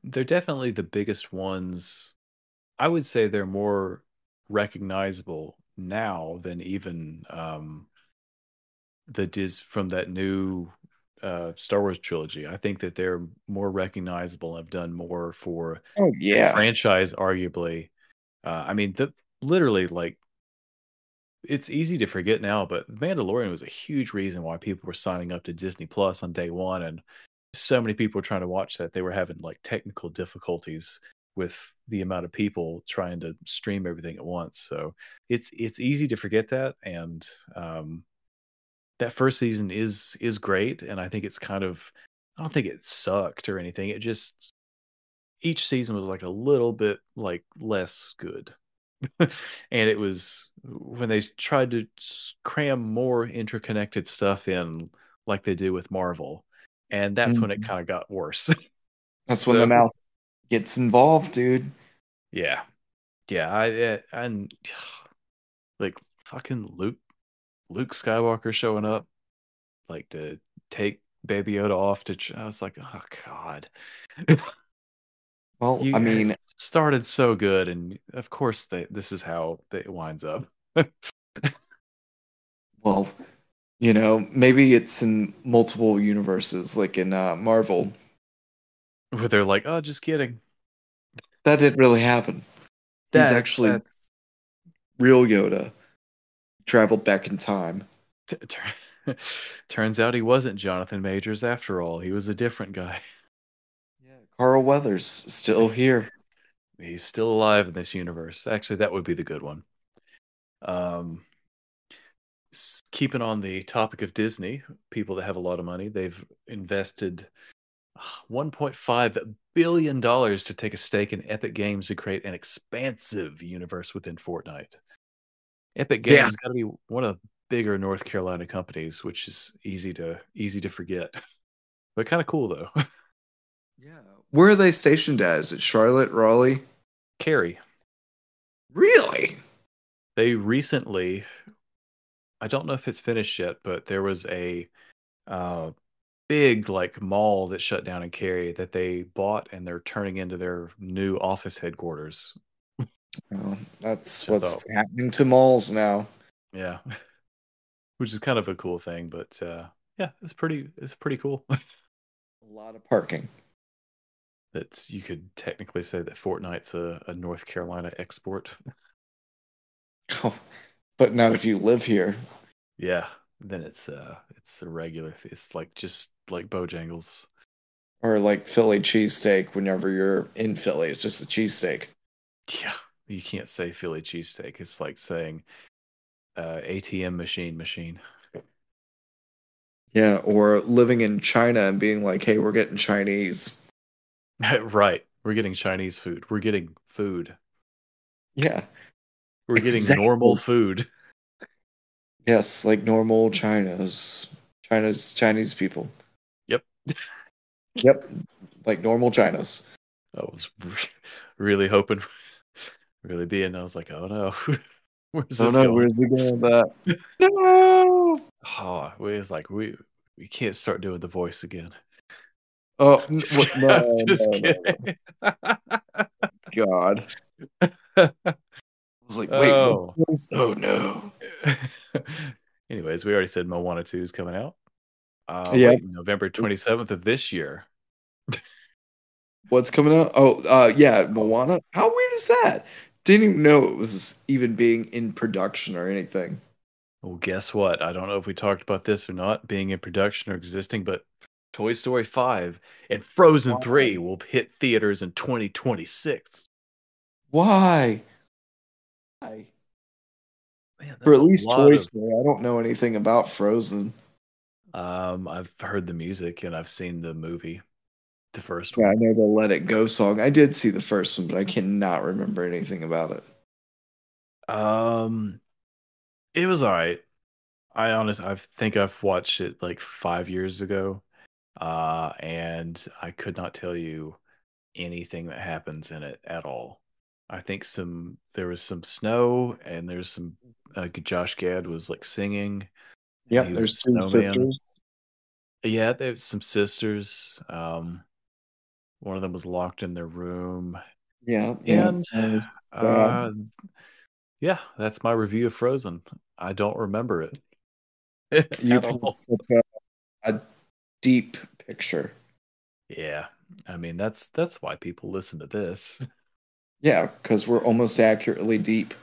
They're definitely the biggest ones. I would say they're more recognizable now than even um, the Diz from that new uh, Star Wars trilogy. I think that they're more recognizable. Have done more for oh yeah franchise, arguably. Uh, I mean, the literally like it's easy to forget now, but Mandalorian was a huge reason why people were signing up to Disney Plus on day one, and so many people were trying to watch that they were having like technical difficulties with the amount of people trying to stream everything at once. So it's it's easy to forget that, and um, that first season is is great, and I think it's kind of I don't think it sucked or anything. It just each season was like a little bit like less good and it was when they tried to cram more interconnected stuff in like they do with Marvel. And that's mm-hmm. when it mm-hmm. kind of got worse. that's so, when the mouth gets involved, dude. Yeah. Yeah, I and like fucking Luke Luke Skywalker showing up like to take Baby Yoda off to I was like, "Oh god." Well, you I mean, started so good, and of course, they, this is how it winds up. well, you know, maybe it's in multiple universes, like in uh, Marvel, where they're like, "Oh, just kidding." That didn't really happen. That, He's actually real Yoda. Traveled back in time. Turns out he wasn't Jonathan Majors after all. He was a different guy. Yeah, Carl Weathers still here. He's still alive in this universe. Actually, that would be the good one. Um, keeping on the topic of Disney, people that have a lot of money, they've invested 1.5 billion dollars to take a stake in Epic Games to create an expansive universe within Fortnite. Epic Games yeah. has got to be one of the bigger North Carolina companies, which is easy to easy to forget. but kind of cool though. yeah. Where are they stationed at? Is it Charlotte, Raleigh? Cary. Really? They recently I don't know if it's finished yet, but there was a uh, big like mall that shut down in Cary that they bought and they're turning into their new office headquarters. Oh, that's what's happening to malls now. Yeah. Which is kind of a cool thing, but uh, yeah, it's pretty it's pretty cool. a lot of parking. That you could technically say that Fortnite's a, a North Carolina export. Oh, but not if you live here. Yeah, then it's uh it's a regular it's like just like Bojangles. Or like Philly cheesesteak whenever you're in Philly. It's just a cheesesteak. Yeah. You can't say Philly cheesesteak. It's like saying uh ATM machine machine. Yeah, or living in China and being like, hey, we're getting Chinese. right. We're getting Chinese food. We're getting food. Yeah. We're exactly. getting normal food. Yes, like normal China's China's Chinese people. Yep. yep. Like normal Chinas. I was really hoping, really be. And I was like, oh no, where's oh, this oh, no, going? Where's we going with that? no. Oh, it's like we we can't start doing the voice again. Oh no, just no, kidding. God. I was like, wait, oh, oh no. Anyways, we already said Moana 2 is coming out. Uh, yeah, wait, November 27th of this year. What's coming out? Oh, uh, yeah, Moana. How weird is that? Didn't even know it was even being in production or anything. Well, guess what? I don't know if we talked about this or not, being in production or existing, but Toy Story 5 and Frozen 3 will hit theaters in 2026. Why? Why? Man, For at least Toy of... Story, I don't know anything about Frozen. Um, I've heard the music and I've seen the movie, the first one. Yeah, I know the "Let It Go" song. I did see the first one, but I cannot remember anything about it. Um, it was all right. I honestly, I think I've watched it like five years ago, uh, and I could not tell you anything that happens in it at all. I think some there was some snow and there's some uh, Josh Gad was like singing. Yeah, there's two sisters. Yeah, there's some sisters. Um, one of them was locked in their room. Yeah, and uh, yeah, that's my review of Frozen. I don't remember it. you paint such a, a deep picture. Yeah, I mean that's that's why people listen to this. Yeah, because we're almost accurately deep.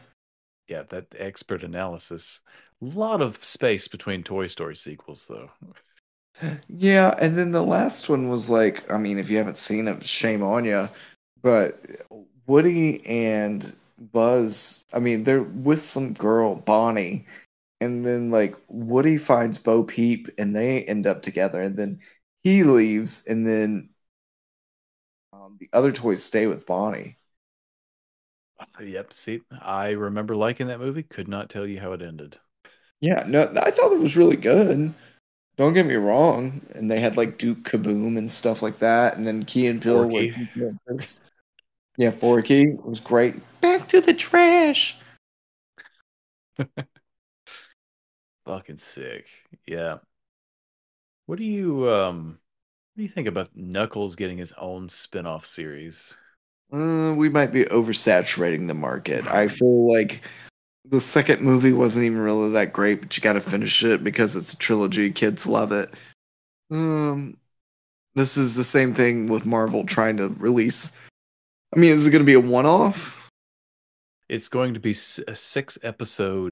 Yeah, that expert analysis. A lot of space between Toy Story sequels, though. Yeah, and then the last one was like, I mean, if you haven't seen it, shame on you. But Woody and Buzz, I mean, they're with some girl, Bonnie, and then like Woody finds Bo Peep, and they end up together, and then he leaves, and then um, the other toys stay with Bonnie. Yep. See, I remember liking that movie. Could not tell you how it ended. Yeah, no, I thought it was really good. Don't get me wrong. And they had like Duke Kaboom and stuff like that, and then Key and Peele were yeah, Forky was great. Back to the trash. Fucking sick. Yeah. What do you um what do you think about Knuckles getting his own spin-off series? Uh, we might be oversaturating the market. I feel like the second movie wasn't even really that great, but you got to finish it because it's a trilogy. Kids love it. Um, this is the same thing with Marvel trying to release. I mean, is it going to be a one-off? It's going to be a six episode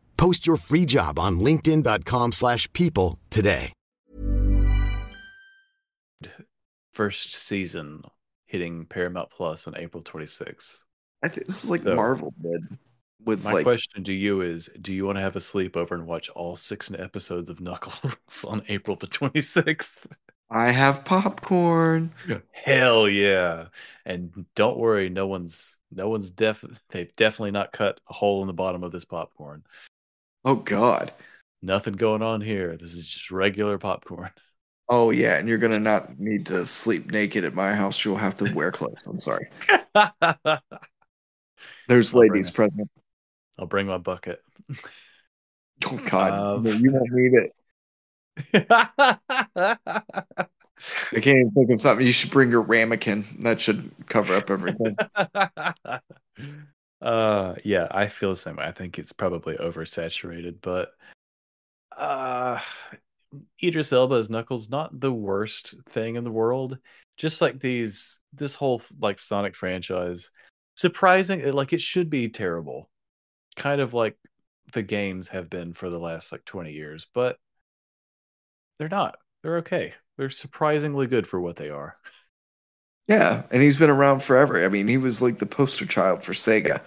Post your free job on linkedin.com/people slash people today. First season hitting Paramount Plus on April 26th. I think this is like So- Marvel did with My like question to you is Do you want to have a sleepover and watch all six episodes of Knuckles on April the 26th? I have popcorn. Hell yeah. And don't worry, no one's no one's def they've definitely not cut a hole in the bottom of this popcorn. Oh god. Nothing going on here. This is just regular popcorn. Oh yeah, and you're gonna not need to sleep naked at my house. You'll have to wear clothes. I'm sorry. There's I'll ladies present. I'll bring my bucket. Oh god, Um, No, you won't need it. I can't even think of something. You should bring your ramekin. That should cover up everything. Uh yeah, I feel the same way. I think it's probably oversaturated, but uh Idris Elba as Knuckles not the worst thing in the world. Just like these this whole like Sonic franchise surprising like it should be terrible. Kind of like the games have been for the last like 20 years, but they're not. They're okay. They're surprisingly good for what they are. Yeah, and he's been around forever. I mean, he was like the poster child for Sega.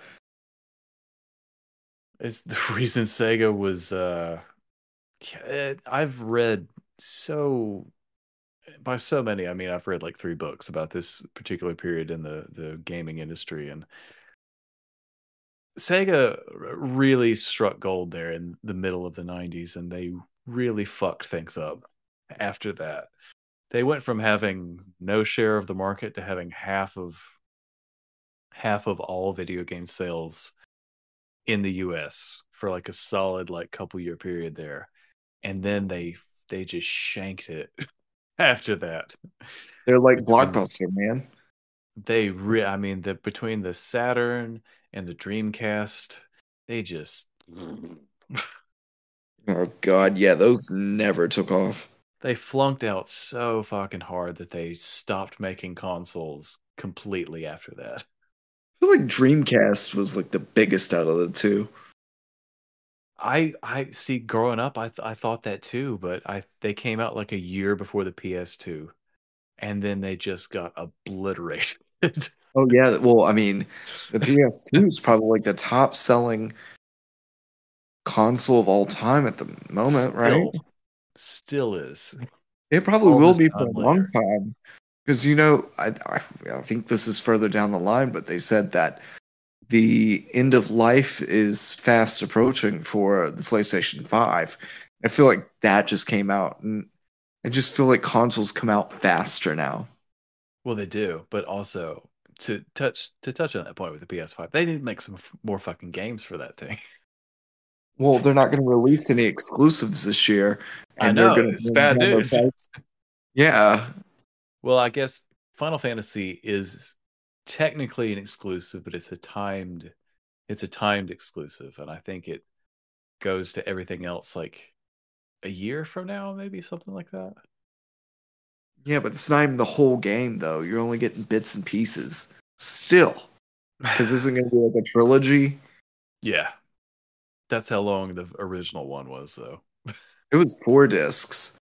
It's the reason Sega was. uh I've read so by so many. I mean, I've read like three books about this particular period in the the gaming industry, and Sega really struck gold there in the middle of the '90s, and they really fucked things up after that. They went from having no share of the market to having half of half of all video game sales in the US for like a solid like couple year period there. And then they they just shanked it after that. They're like blockbuster, man. They re- I mean the between the Saturn and the Dreamcast, they just Oh god, yeah, those never took off. They flunked out so fucking hard that they stopped making consoles completely after that. I feel like Dreamcast was like the biggest out of the two. I I see growing up I th- I thought that too, but I they came out like a year before the PS2 and then they just got obliterated. Oh yeah, well, I mean, the PS2 is probably like the top selling console of all time at the moment, right? Still- is. It probably all will be for a time long time. Because you know, I, I I think this is further down the line, but they said that the end of life is fast approaching for the PlayStation 5. I feel like that just came out and I just feel like consoles come out faster now. Well, they do, but also to touch to touch on that point with the PS5, they need to make some f- more fucking games for that thing. Well, they're not going to release any exclusives this year, I and know, they're going it's to bad news. Yeah, Well, I guess Final Fantasy is technically an exclusive, but it's a timed it's a timed exclusive, and I think it goes to everything else like a year from now, maybe something like that. yeah, but it's not even the whole game though. You're only getting bits and pieces. Still, because this isn't going to be like a trilogy. yeah, that's how long the original one was, though. It was four discs,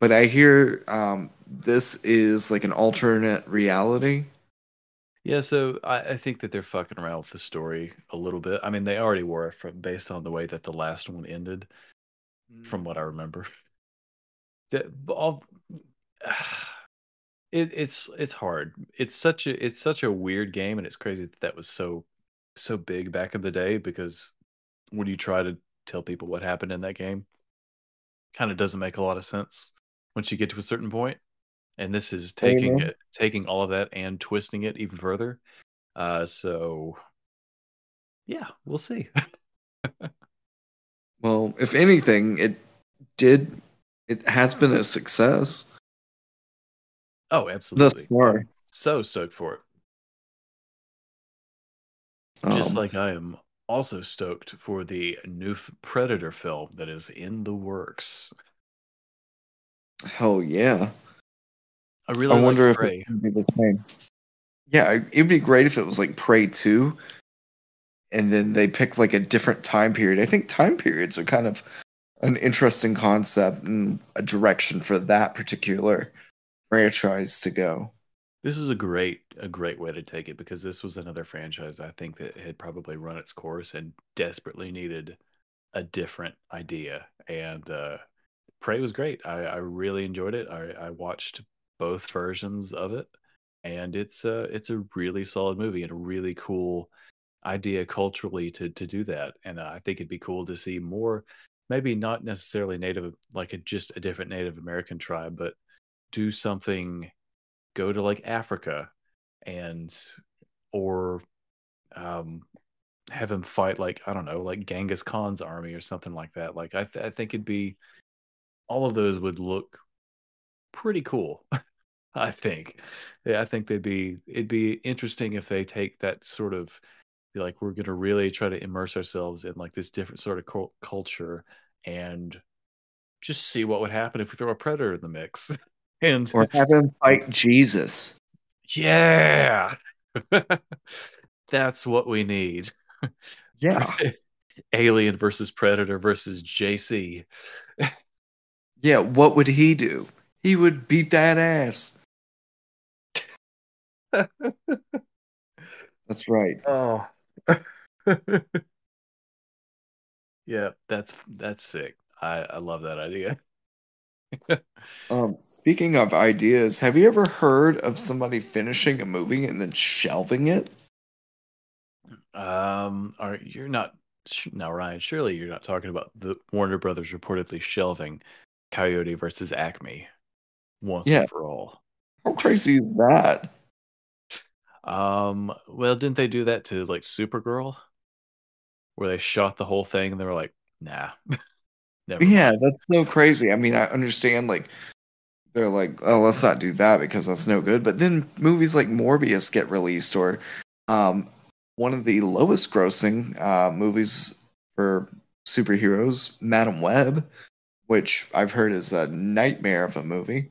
but I hear um, this is like an alternate reality. Yeah, so I, I think that they're fucking around with the story a little bit. I mean, they already were from based on the way that the last one ended, from what I remember. that all it, it's it's hard. It's such a it's such a weird game, and it's crazy that that was so so big back in the day. Because when you try to tell people what happened in that game, kind of doesn't make a lot of sense once you get to a certain. And this is taking it, taking all of that and twisting it even further. Uh, so yeah, we'll see. Well, if anything, it did. It has been a success oh, thus absolutely. far. So stoked for it. Just Um, like I am also stoked for the new f- Predator film that is in the works. hell yeah! I really I wonder if Prey. it would be the same. Yeah, it'd be great if it was like Prey two, and then they pick like a different time period. I think time periods are kind of an interesting concept and a direction for that particular franchise to go. This is a great a great way to take it because this was another franchise I think that had probably run its course and desperately needed a different idea. And uh Prey was great. I, I really enjoyed it. I, I watched both versions of it, and it's a it's a really solid movie and a really cool idea culturally to to do that. And I think it'd be cool to see more, maybe not necessarily Native like a, just a different Native American tribe, but do something, go to like Africa, and or um have him fight like I don't know, like Genghis Khan's army or something like that. Like I th- I think it'd be all of those would look pretty cool. I think. Yeah, I think they'd be it'd be interesting if they take that sort of like we're going to really try to immerse ourselves in like this different sort of cul- culture and just see what would happen if we throw a predator in the mix. And Or have him fight Jesus. yeah. That's what we need. Yeah. Alien versus Predator versus JC. Yeah, what would he do? He would beat that ass. That's right. Oh. yeah, that's that's sick. I I love that idea. Um, speaking of ideas, have you ever heard of somebody finishing a movie and then shelving it? Um, are you're not now, Ryan? Surely you're not talking about the Warner Brothers reportedly shelving Coyote versus Acme once Yeah. and for all. How crazy is that? Um, well, didn't they do that to like Supergirl, where they shot the whole thing and they were like, "Nah, never." Yeah, that's so crazy. I mean, I understand like they're like, oh, let's not do that because that's no good. But then movies like Morbius get released, or um, one of the lowest grossing uh, movies for superheroes, Madam Web, which I've heard is a nightmare of a movie.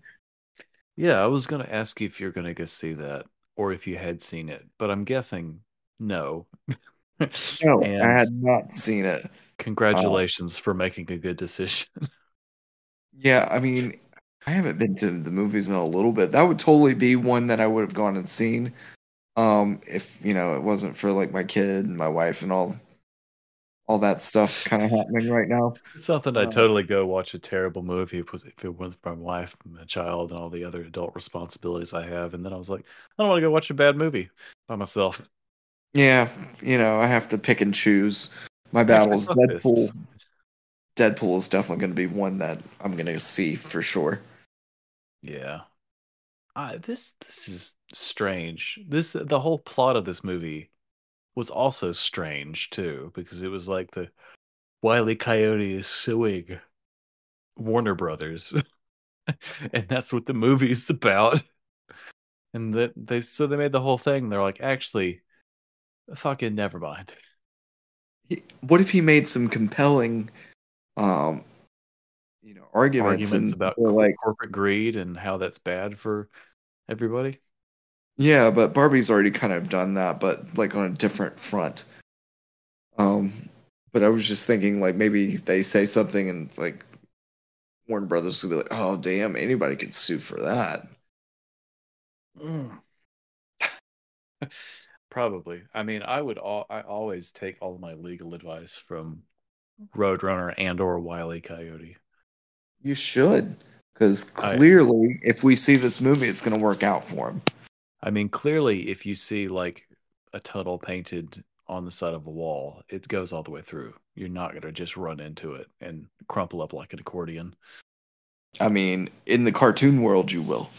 Yeah, I was gonna ask you if you're gonna go see that or if you had seen it, but I'm guessing no. No, and I had not seen it. Congratulations for making a good decision. Yeah, I mean, I haven't been to the movies in a little bit. That would totally be one that I would have gone and seen. Um, if you know it wasn't for like my kid and my wife and all all that stuff kind of happening right now. It's something Uh, I'd totally go watch a terrible movie if it was if it wasn't for my wife and my child and all the other adult responsibilities I have. And then I was like, I don't want to go watch a bad movie by myself. Yeah, you know, I have to pick and choose my battles. Deadpool Deadpool is definitely going to be one that I'm going to see for sure. Yeah. I this this is strange. This the whole plot of this movie was also strange too because it was like the Wiley Coyote is suing Warner Brothers. and that's what the movie's about. And that they so they made the whole thing. They're like, actually, fucking never mind. What if he made some compelling um you know, arguments, Arguments and about like corporate greed and how that's bad for everybody. Yeah, but Barbie's already kind of done that, but like on a different front. Um, but I was just thinking, like maybe they say something and like Warner Brothers would be like, "Oh, damn, anybody could sue for that." Mm. Probably. I mean, I would all I always take all of my legal advice from Roadrunner and or Wile E. Coyote. You should. Because I- clearly, if we see this movie, it's going to work out for him. I mean, clearly, if you see like a tunnel painted on the side of a wall, it goes all the way through. You're not going to just run into it and crumple up like an accordion. I mean, in the cartoon world, you will.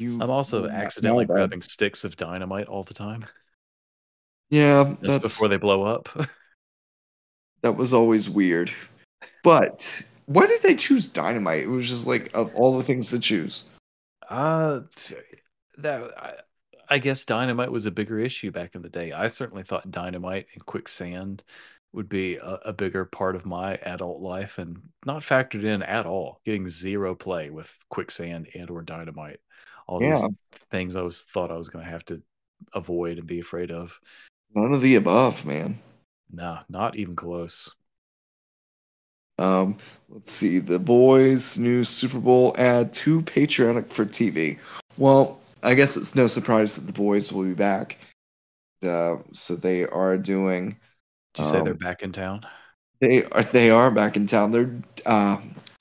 You I'm also accidentally grabbing sticks of dynamite all the time Yeah, just that's before they blow up. that was always weird. But why did they choose dynamite? It was just like of all the things to choose. Uh, that I, I guess dynamite was a bigger issue back in the day. I certainly thought dynamite and quicksand would be a, a bigger part of my adult life, and not factored in at all. Getting zero play with quicksand and or dynamite. All Yeah. those things I was thought I was going to have to avoid and be afraid of. None of the above, man. Nah, not even close. Um, let's see. The boys' new Super Bowl ad too patriotic for TV. Well, I guess it's no surprise that the boys will be back. Uh, so they are doing. Did you say they're Um, back in town? They are. They are back in town. They're uh,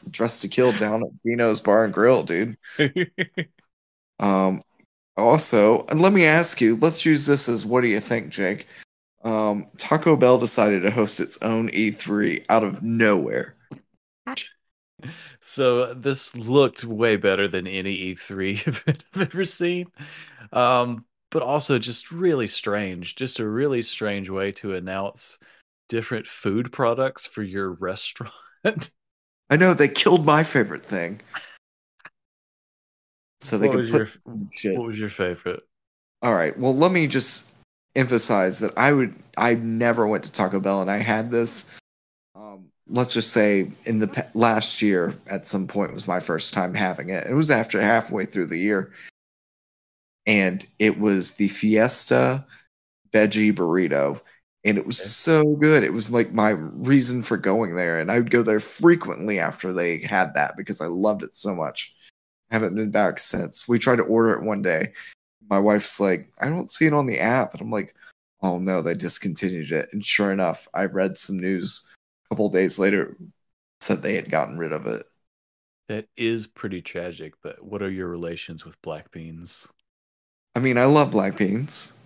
dressed to kill down at Dino's Bar and Grill, dude. Um, also, and let me ask you. Let's use this as what do you think, Jake? Um, Taco Bell decided to host its own E3 out of nowhere. So this looked way better than any E3 I've ever seen. Um, but also just really strange. Just a really strange way to announce different food products for your restaurant. I know they killed my favorite thing. So they What could was put your- what was your favorite? All right. Well, let me just emphasize that I would I never went to Taco Bell and I had this um let's just say in the pa- last year at some point was my first time having it. It was after halfway through the year. And it was the Fiesta veggie burrito and it was so good. It was like my reason for going there and I would go there frequently after they had that because I loved it so much. Haven't been back since. We tried to order it one day my wife's like, I don't see it on the app. And I'm like, oh no, they discontinued it. And sure enough, I read some news a couple days later said they had gotten rid of it. That is pretty tragic, but what are your relations with black beans? I mean, I love black beans.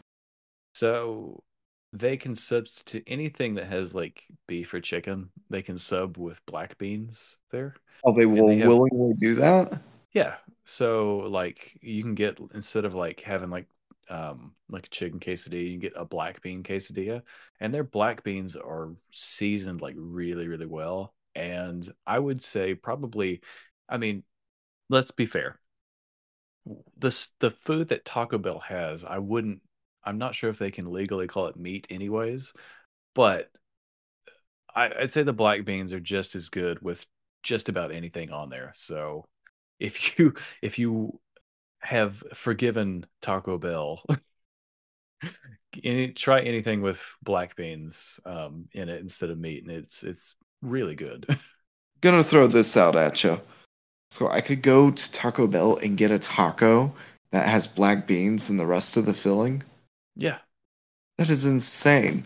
So they can substitute anything that has like beef or chicken, they can sub with black beans there. Oh, they will they have- willingly do that? Yeah. So like you can get instead of like having like um like a chicken quesadilla, you get a black bean quesadilla. And their black beans are seasoned like really, really well. And I would say probably I mean, let's be fair. This the food that Taco Bell has, I wouldn't I'm not sure if they can legally call it meat anyways, but I, I'd say the black beans are just as good with just about anything on there. So if you if you have forgiven Taco Bell, any, try anything with black beans um, in it instead of meat, and it's it's really good. Gonna throw this out at you. So I could go to Taco Bell and get a taco that has black beans and the rest of the filling. yeah, That is insane.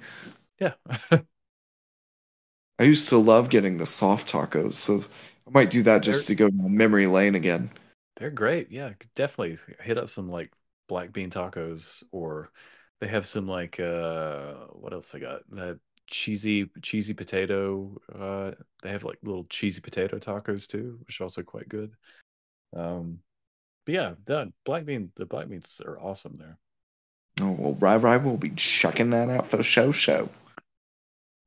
yeah. I used to love getting the soft tacos, so I might do that just to go down memory lane again. They're great. Yeah, definitely hit up some like black bean tacos or they have some like uh what else I got? That cheesy cheesy potato uh they have like little cheesy potato tacos too, which are also quite good. Um but yeah, the black bean the black beans are awesome there. Oh well, Rai Rai will be checking that out for show show.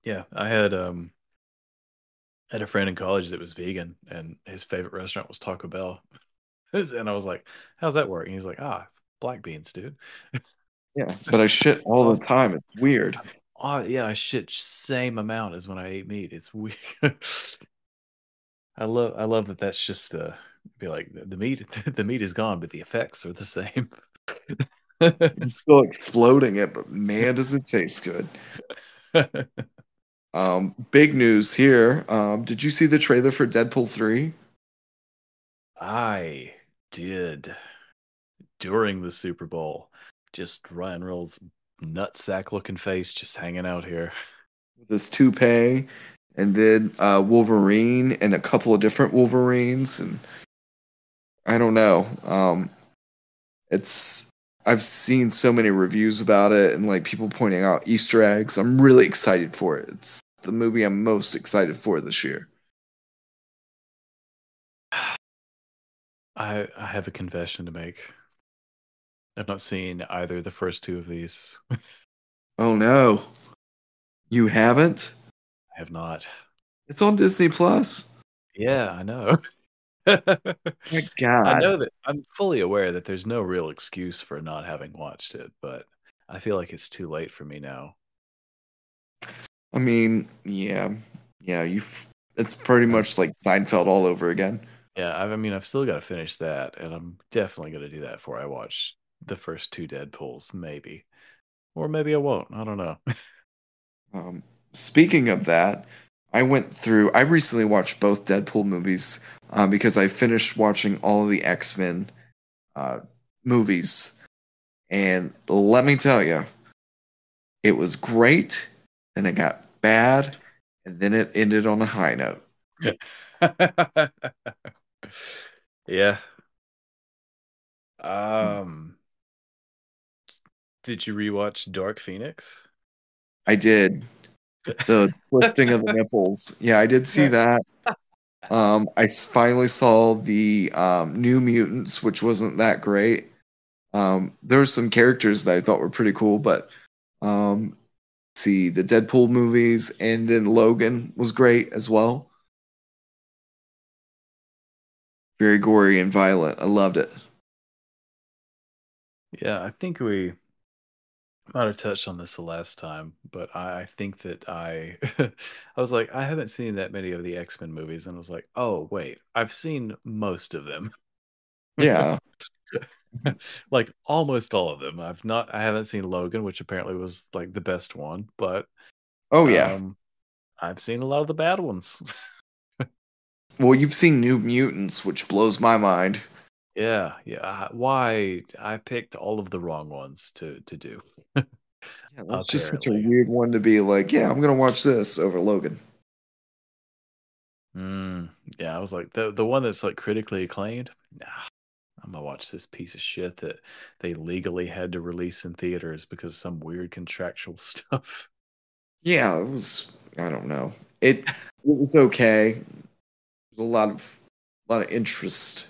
Yeah, I had um I had a friend in college that was vegan and his favorite restaurant was Taco Bell. and I was like, How's that work? And he's like, Ah, it's black beans, dude. Yeah, but I shit all the time. It's weird. Oh yeah, I shit same amount as when I ate meat. It's weird. I love I love that that's just the be like the, the meat the meat is gone, but the effects are the same. I'm still exploding it, but man, does it taste good. Um, big news here. Um, did you see the trailer for Deadpool 3? I did during the Super Bowl. Just Ryan Reynolds nutsack looking face just hanging out here. With his toupee, and then uh, Wolverine and a couple of different Wolverines, and I don't know. Um, it's I've seen so many reviews about it and like people pointing out Easter eggs. I'm really excited for it. It's the movie I'm most excited for this year. I I have a confession to make. I've not seen either of the first two of these. Oh no. You haven't? I have not. It's on Disney Plus. Yeah, I know. My God. I know that I'm fully aware that there's no real excuse for not having watched it, but I feel like it's too late for me now. I mean, yeah. Yeah, you it's pretty much like Seinfeld all over again. Yeah, I I mean, I've still got to finish that, and I'm definitely going to do that before I watch the first two Deadpools, maybe. Or maybe I won't. I don't know. Um, speaking of that, I went through. I recently watched both Deadpool movies um, because I finished watching all of the X Men uh, movies, and let me tell you, it was great. Then it got bad, and then it ended on a high note. yeah. Um, did you rewatch Dark Phoenix? I did the twisting of the nipples. Yeah, I did see that. Um, I s- finally saw the um, New Mutants, which wasn't that great. Um, there were some characters that I thought were pretty cool, but um, see the Deadpool movies, and then Logan was great as well. Very gory and violent. I loved it. Yeah, I think we might have touched on this the last time, but I, I think that I I was like, I haven't seen that many of the X-Men movies, and I was like, oh wait, I've seen most of them. Yeah, like almost all of them. I've not I haven't seen Logan, which apparently was like the best one, but Oh yeah. um I've seen a lot of the bad ones. well, you've seen New Mutants, which blows my mind. Yeah, yeah. Why I picked all of the wrong ones to to do. Yeah, that's just such a weird one to be like, yeah, I'm gonna watch this over Logan. Mm, yeah, I was like the the one that's like critically acclaimed. Nah, I'm gonna watch this piece of shit that they legally had to release in theaters because of some weird contractual stuff. Yeah, it was. I don't know. It it was okay. There's a lot of a lot of interest,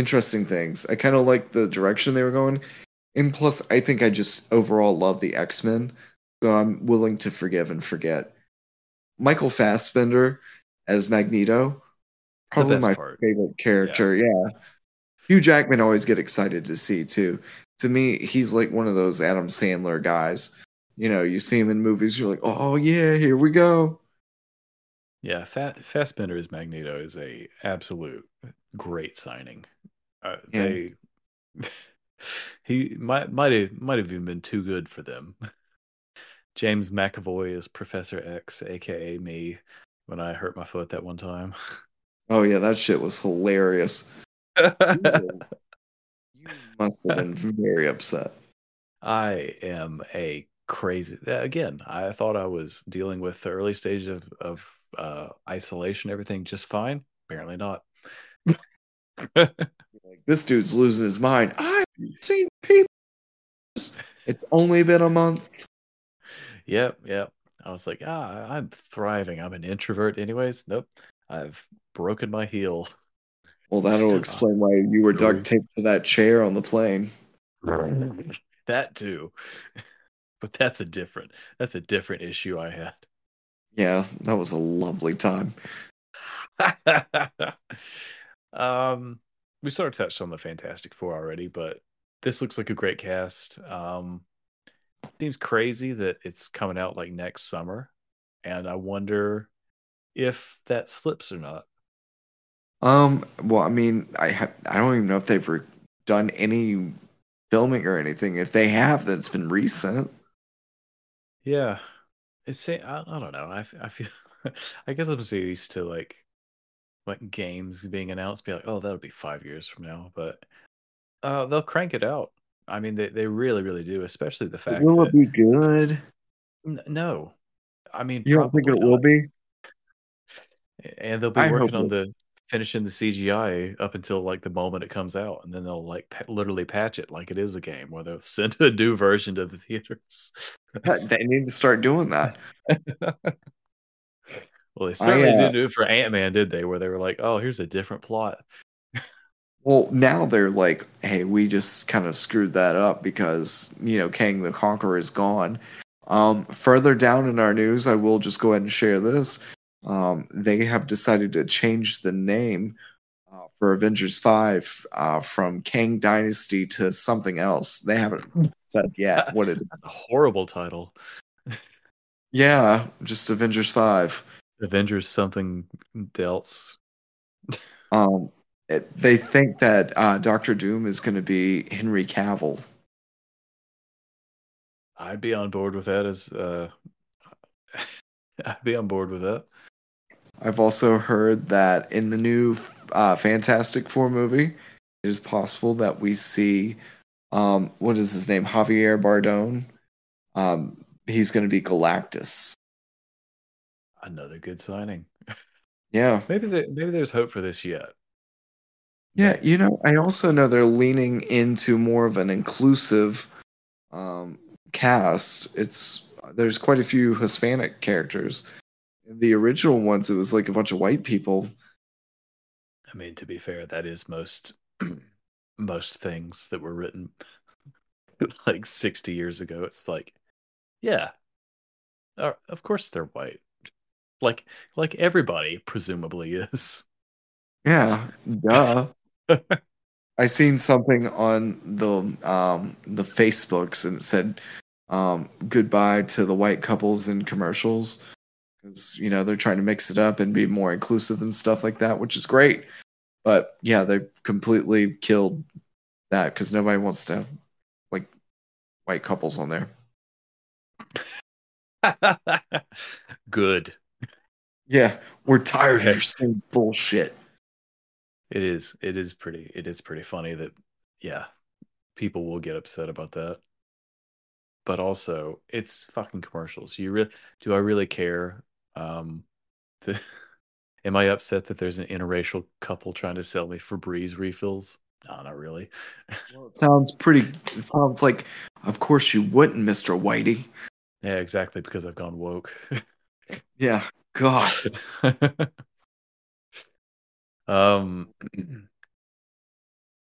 interesting things. I kind of like the direction they were going, and plus, I think I just overall love the X Men, so I'm willing to forgive and forget. Michael Fassbender as Magneto, probably my part. favorite character. Yeah. Hugh Jackman always get excited to see too. To me, he's like one of those Adam Sandler guys. You know, you see him in movies, you're like, oh yeah, here we go. Yeah, Fat Fassbender as Magneto is a absolute great signing. Uh, Yeah. They he might might have might have even been too good for them. James McAvoy is Professor X, aka me, when I hurt my foot that one time. Oh yeah, that shit was hilarious. You must have been very upset. I am a crazy again. I thought I was dealing with the early stage of of uh, isolation, everything just fine. Apparently not. Like this dude's losing his mind. I've seen people. It's only been a month. Yep, yep. I was like, ah, I'm thriving. I'm an introvert, anyways. Nope, I've broken my heel. Well, that'll explain why you were duct taped to that chair on the plane. that too, but that's a different. That's a different issue I had. Yeah, that was a lovely time. um, we sort of touched on the Fantastic Four already, but this looks like a great cast. Um, seems crazy that it's coming out like next summer, and I wonder if that slips or not. Um, well, I mean, I ha- I don't even know if they've re- done any filming or anything. If they have, then it's been recent. Yeah, it's I, I don't know. I I feel I guess I'm so used to like like games being announced, be like, oh, that'll be five years from now, but uh, they'll crank it out. I mean, they they really really do, especially the fact Will that it be good? N- no, I mean, You don't think it will be? And they'll be I working on it- the finishing the CGI up until like the moment it comes out, and then they'll like pa- literally patch it like it is a game, where they'll send a new version to the theaters. they need to start doing that. well, they certainly uh, didn't do it for Ant Man, did they? Where they were like, "Oh, here's a different plot." Well, now they're like, hey, we just kind of screwed that up because, you know, Kang the Conqueror is gone. Um, further down in our news, I will just go ahead and share this. Um, they have decided to change the name uh, for Avengers 5 uh, from Kang Dynasty to something else. They haven't said yet what it That's a horrible title. Yeah, just Avengers 5. Avengers something else. Um, it, they think that uh, Doctor Doom is going to be Henry Cavill. I'd be on board with that. As uh, I'd be on board with that. I've also heard that in the new uh, Fantastic Four movie, it is possible that we see, um, what is his name, Javier Bardem. Um, he's going to be Galactus. Another good signing. Yeah, Maybe there, maybe there's hope for this yet. yeah. You know, I also know they're leaning into more of an inclusive um, cast. It's there's quite a few Hispanic characters. In the original ones, it was like a bunch of white people. I mean, to be fair, that is most most things that were written like 60 years ago. It's like, yeah, uh, of course they're white. Like like everybody presumably is. Yeah, duh. I seen something on the um the Facebooks and it said um goodbye to the white couples in commercials because you know they're trying to mix it up and be more inclusive and stuff like that, which is great. But yeah, they completely killed that because nobody wants to have like white couples on there. Good. Yeah, we're tired Okay. of your same bullshit. It is. It is pretty. It is pretty funny that, yeah, people will get upset about that. But also, it's fucking commercials. You re- do I really care? Um, the, am I upset that there's an interracial couple trying to sell me Febreze refills? No, not really. Well, it sounds pretty. It sounds like, of course you wouldn't, Mister Whitey. Yeah, exactly. Because I've gone woke. Yeah, God. um,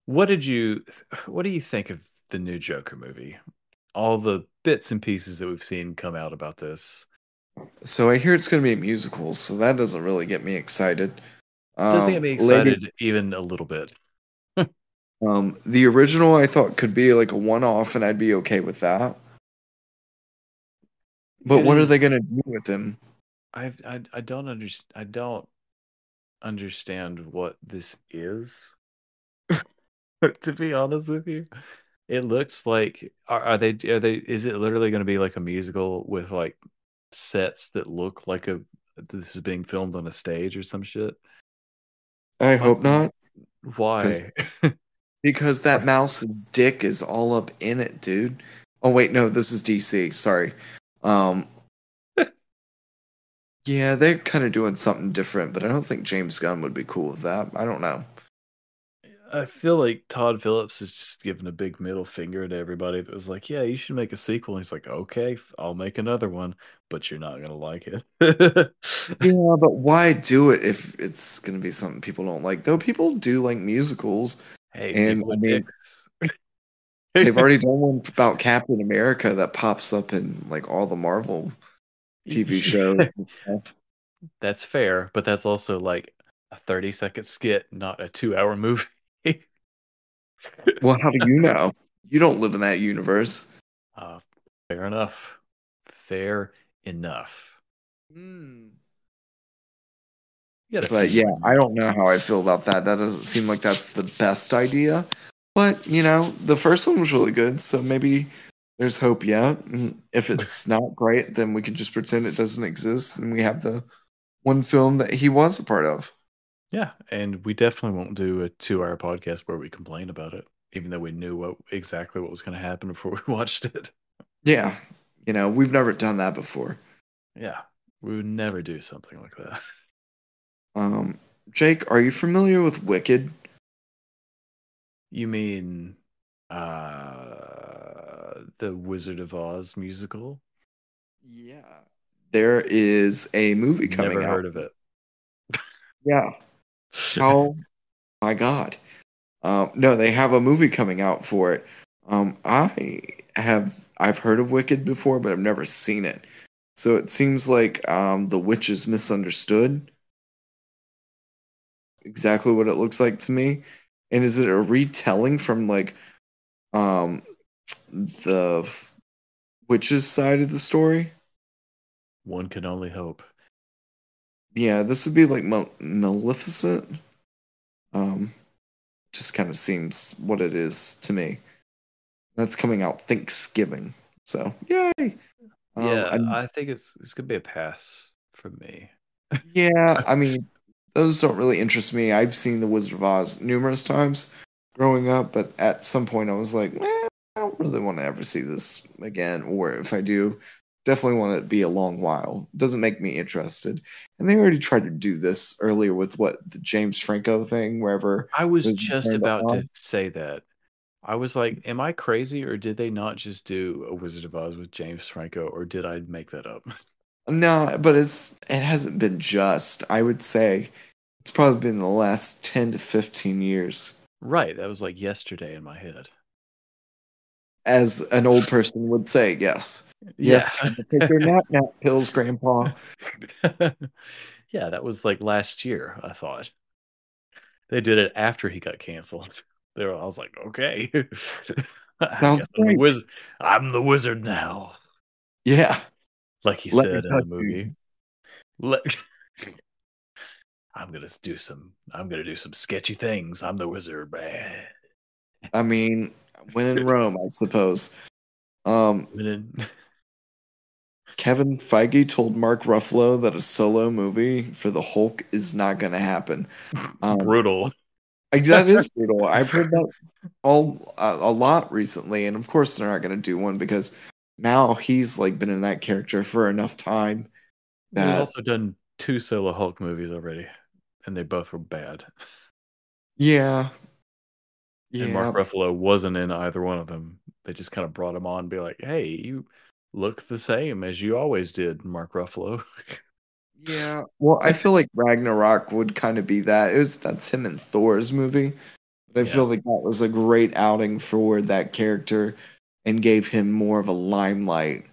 what did you? What do you think of the new Joker movie? All the bits and pieces that we've seen come out about this. So I hear it's going to be a musical, so that doesn't really get me excited. Doesn't Um, get me later- excited even a little bit. um, the original I thought could be like a one-off, and I'd be okay with that. But what are they going to do with him? I I I don't understand. I don't understand what this is. to be honest with you, it looks like are, are they are they is it literally going to be like a musical with like sets that look like a this is being filmed on a stage or some shit? I hope not, Why? because that mouse's dick is all up in it, dude. Oh wait, no, this is DC. Sorry. Um, yeah, they're kind of doing something different, but I don't think James Gunn would be cool with that. I don't know. I feel like Todd Phillips is just giving a big middle finger to everybody that was like, "Yeah, you should make a sequel." And he's like, "Okay, I'll make another one, but you're not gonna like it." Yeah, but why do it if it's going to be something people don't like? Though people do like musicals. hey, And, people I mean. They've already done one about Captain America that pops up in like all the Marvel TV shows. That's fair, but that's also like a 30 second skit, not a two hour movie. Well, how do you know? You don't live in that universe. uh, fair enough. Fair enough. Hmm. But yeah, I don't know how I feel about that. That doesn't seem like that's the best idea. But you know, the first one was really good, so maybe there's hope yet. And if it's not great, then we can just pretend it doesn't exist, and we have the one film that he was a part of. Yeah, and we definitely won't do a two-hour podcast where we complain about it, even though we knew what exactly what was going to happen before we watched it. Yeah, you know, we've never done that before. Yeah, we would never do something like that. Um, Jake, are you familiar with Wicked? You mean uh the Wizard of Oz musical? Yeah. There is a movie coming Never out. heard of it. Yeah. Oh my god. Um, no, they have a movie coming out for it. Um, I have I've heard of Wicked before, but I've never seen it. So it seems like um, the witch is misunderstood. Exactly what it looks like to me. And is it a retelling from like um, the witch's side of the story? One can only hope. Yeah, this would be like Mal- Maleficent. Um, just kind of seems what it is to me. That's coming out Thanksgiving, so yay! Um, yeah, I- I think it's it's gonna be a pass for me. yeah. I mean, those don't really interest me. I've seen The Wizard of Oz numerous times growing up, but at some point I was like, eh, I don't really want to ever see this again. Or if I do, definitely want it to be a long while. doesn't make me interested. And they already tried to do this earlier with what the James Franco thing, wherever I was just about to say that. I was like, am I crazy or did they not just do a Wizard of Oz with James Franco or did I make that up? No, but it's it hasn't been just. I would say it's probably been the last ten to fifteen years. right, that was like yesterday in my head. As an old person would say, yes. Yes, time to take your nap nap pills, Grandpa. yeah, that was like last year, I thought. They did it after he got canceled. They were, I was like, okay. Sounds I'm, the wizard. I'm the wizard now. Yeah. Like he Let said in the movie. Let I'm gonna do some I'm gonna do some sketchy things. I'm the wizard, man. I mean, when in Rome, I suppose. Um, then- Kevin Feige told Mark Ruffalo that a solo movie for the Hulk is not going to happen. Um, brutal. I- that is brutal. I've heard that all a, a lot recently, and of course they're not going to do one because now he's like been in that character for enough time that also done two solo Hulk movies already, and they both were bad. yeah, yeah, And Mark Ruffalo wasn't in either one of them. They just kind of brought him on and be like, hey, you look the same as you always did, Mark Ruffalo. yeah. Well, I feel like Ragnarok would kind of be that. It was that's him in Thor's movie, but I Yeah. feel like that was a great outing for that character and gave him more of a limelight.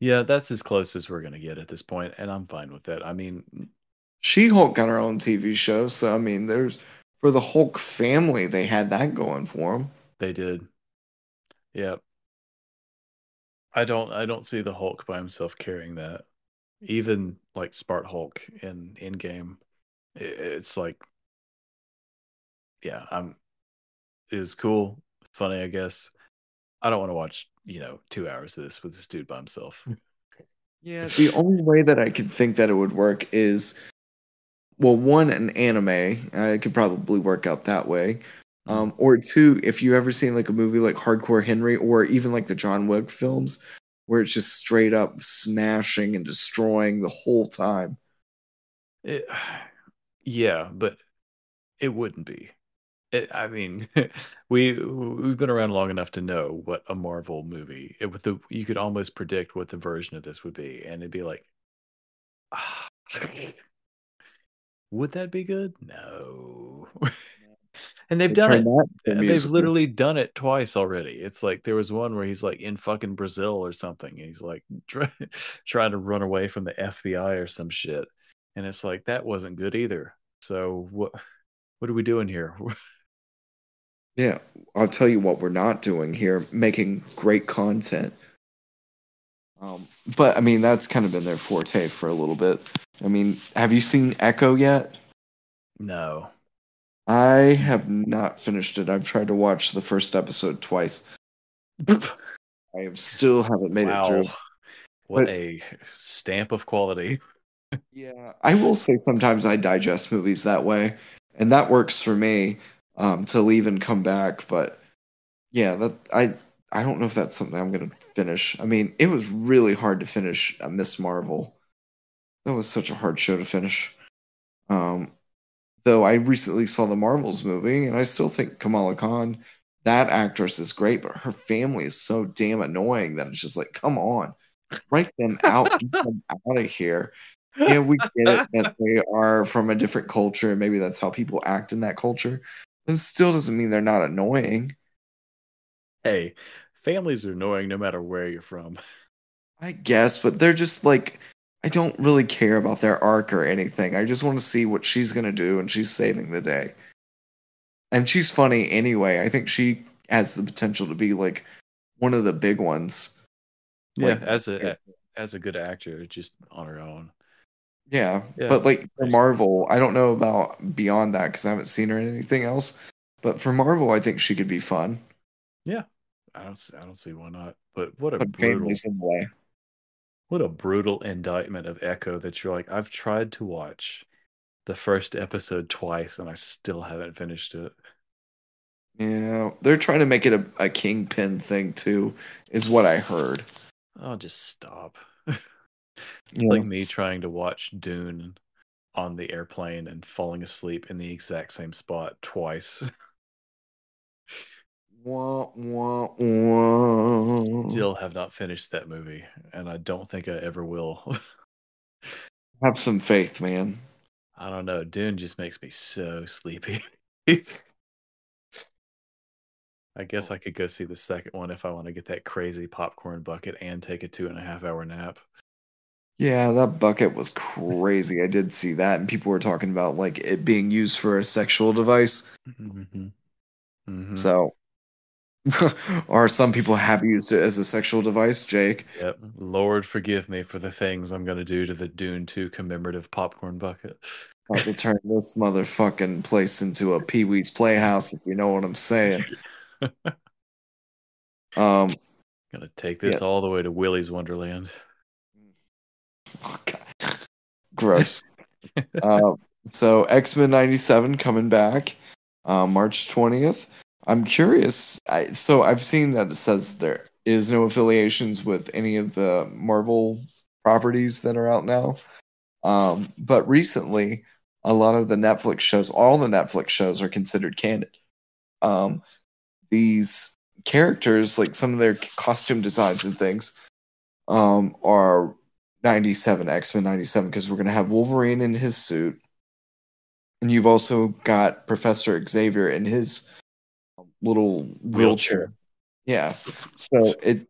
yeah, that's as close as we're gonna get at this point, and I'm fine with that. I mean, She Hulk got her own TV show, so I mean, there's for the Hulk family, they had that going for them. they did. Yeah. I don't I don't see the Hulk by himself carrying that. Even like Smart Hulk in Endgame. It's like yeah, I'm it was cool, funny, I guess. I don't want to watch, you know, two hours of this with this dude by himself. Yeah, the only way that I could think that it would work is, well, one, an anime. Uh, it could probably work out that way. Um, or two, if you ever seen like a movie like Hardcore Henry, or even like the John Wick films, where it's just straight up smashing and destroying the whole time. It, yeah, but it wouldn't be. It, I mean, we we've been around long enough to know what a Marvel movie. It, with the you could almost predict what the version of this would be, and it'd be like, ah, would that be good? No. and they've They done it. turned that into a They've musical. literally done it twice already. It's like there was one where he's like in fucking Brazil or something. And he's like try, trying to run away from the FBI or some shit. And it's like that wasn't good either. So what what are we doing here? Yeah, I'll tell you what we're not doing here, making great content. Um, but I mean, that's kind of been their forte for a little bit. I mean, have you seen Echo yet? No. I have not finished it. I've tried to watch the first episode twice. I have still haven't made wow. it through. What But- a stamp of quality. Yeah, I will say sometimes I digest movies that way, and that works for me um, to leave and come back. But yeah, that I I don't know if that's something I'm gonna finish. I mean, it was really hard to finish uh, Miss Marvel. that was such a hard show to finish. Um, though I recently saw the Marvels movie, and I still think Kamala Khan, that actress is great, but her family is so damn annoying that it's just like, come on, write them out, get them out of here. Yeah, we get it that they are from a different culture, and maybe that's how people act in that culture. It still doesn't mean they're not annoying. Hey, families are annoying no matter where you're from. I guess, but they're just like I don't really care about their arc or anything. I just want to see what she's gonna do, and she's saving the day. And she's funny anyway. I think she has the potential to be like one of the big ones. Yeah, Like- as a as a good actor, just on her own. Yeah, Yeah. but like for Marvel, I don't know about beyond that because I haven't seen her in anything else. But for Marvel, I think she could be fun. Yeah, I don't s- I don't see why not. But what a But brutal family's in the way. what a brutal indictment of Echo that you're like I've tried to watch the first episode twice and I still haven't finished it. Yeah, they're trying to make it a, a kingpin thing too, is what I heard. Oh, just stop. Yeah. like me trying to watch Dune on the airplane and falling asleep in the exact same spot twice. Wah, wah, wah. Still have not finished that movie, and I don't think I ever will. Have some faith, man. I don't know. Dune just makes me so sleepy. I guess oh. I could go see the second one if I want to get that crazy popcorn bucket and take a two and a half hour nap. Yeah, that bucket was crazy. I did see that, and people were talking about like it being used for a sexual device. Mm-hmm. Mm-hmm. So, or some people have used it as a sexual device. Jake, Yep. Lord forgive me for the things I'm going to do to the Dune 2 commemorative popcorn bucket. about to turn this motherfucking place into a Pee Wee's Playhouse, if you know what I'm saying. Um, Going to take this all the way to Willy's Wonderland. gross. uh, so X Men '97 coming back, uh, March 20th. I'm curious. I, so I've seen that it says there is no affiliations with any of the Marvel properties that are out now. Um, but recently, a lot of the Netflix shows, all the Netflix shows, are considered canon. Um, these characters, like some of their costume designs and things, um, are 97 X-Men 97 because we're going to have Wolverine in his suit. And you've also got Professor Xavier in his little wheelchair. Yeah. So it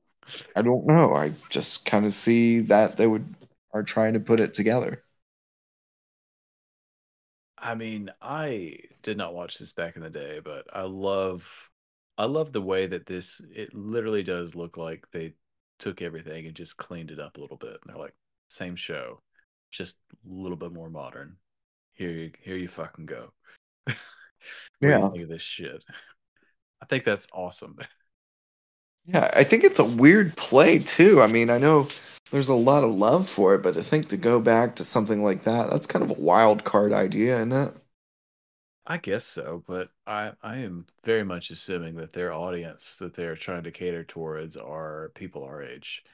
I don't know. I just kind of see that they would are trying to put it together. I mean, I did not watch this back in the day, but I love I love the way that this it literally does look like they took everything and just cleaned it up a little bit. And they're like, same show, just a little bit more modern. Here you here you fucking go. Yeah. think of this shit? I think that's awesome. Yeah, I think it's a weird play too. I mean, I know there's a lot of love for it, but I think to go back to something like that, that's kind of a wild card idea, isn't it? I guess so, but I I am very much assuming that their audience that they're trying to cater towards are people our age.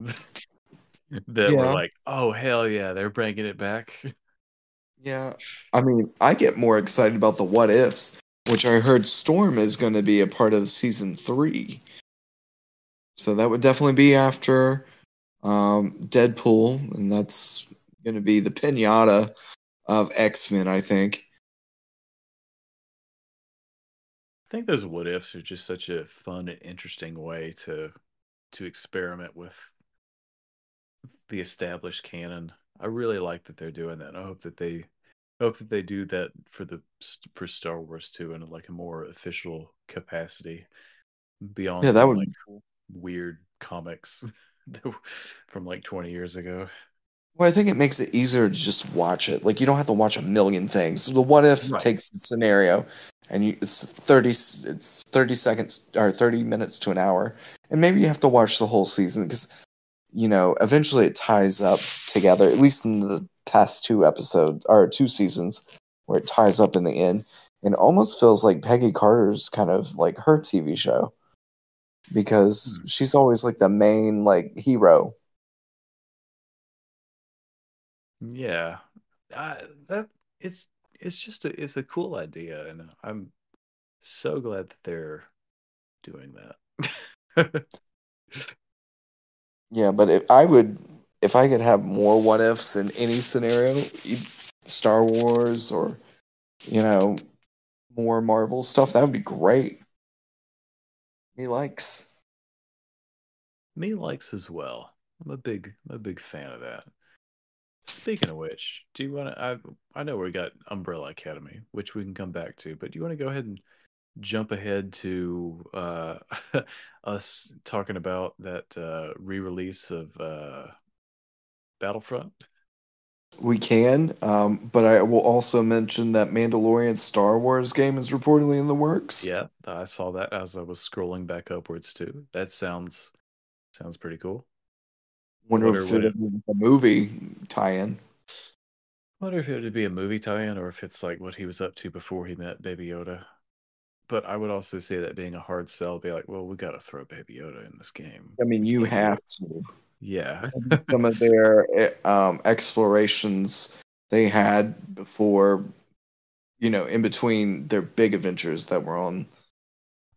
that were like, "Oh hell yeah, they're bringing it back." Yeah. I mean, I get more excited about the what ifs, which I heard Storm is going to be a part of the season three. So that would definitely be after um, Deadpool, and that's going to be the pinata of X Men, I think. I think those what ifs are just such a fun and interesting way to to experiment with the established canon. I really like that they're doing that. I hope that they I hope that they do that for the for Star Wars too in like a more official capacity beyond Yeah, that would like weird comics from like 20 years ago. Well, I think it makes it easier to just watch it. Like you don't have to watch a million things. The what if Right. takes the scenario, and you it's thirty it's thirty seconds or thirty minutes to an hour, and maybe you have to watch the whole season because you know eventually it ties up together. At least in the past two episodes or two seasons, where it ties up in the end, and it almost feels like Peggy Carter's kind of like her TV show because Hmm. she's always like the main like hero. Yeah, that it's it's just a it's a cool idea, and I'm so glad that they're doing that. Yeah, but if I would, if I could have more what ifs in any scenario, Star Wars or you know more Marvel stuff, that would be great. Me likes. Me likes as well. I'm a big I'm a big fan of that. Speaking of which, do you want to? I I know we got Umbrella Academy, which we can come back to, but do you want to go ahead and jump ahead to uh, us talking about that uh, re-release of uh, Battlefront? We can, um, but I will also mention that Mandalorian Star Wars game is reportedly in the works. Yeah, I saw that as I was scrolling back upwards too. That sounds sounds pretty cool. Wonder, Wonder if it'll be a movie tie-in. wonder if it would be a movie tie-in or if it's like what he was up to before he met Baby Yoda. But I would also say that being a hard sell, be like, well, we got to throw Baby Yoda in this game. I mean, you have to. Yeah. Some of their eh, um, explorations they had before, you know, in between their big adventures that were on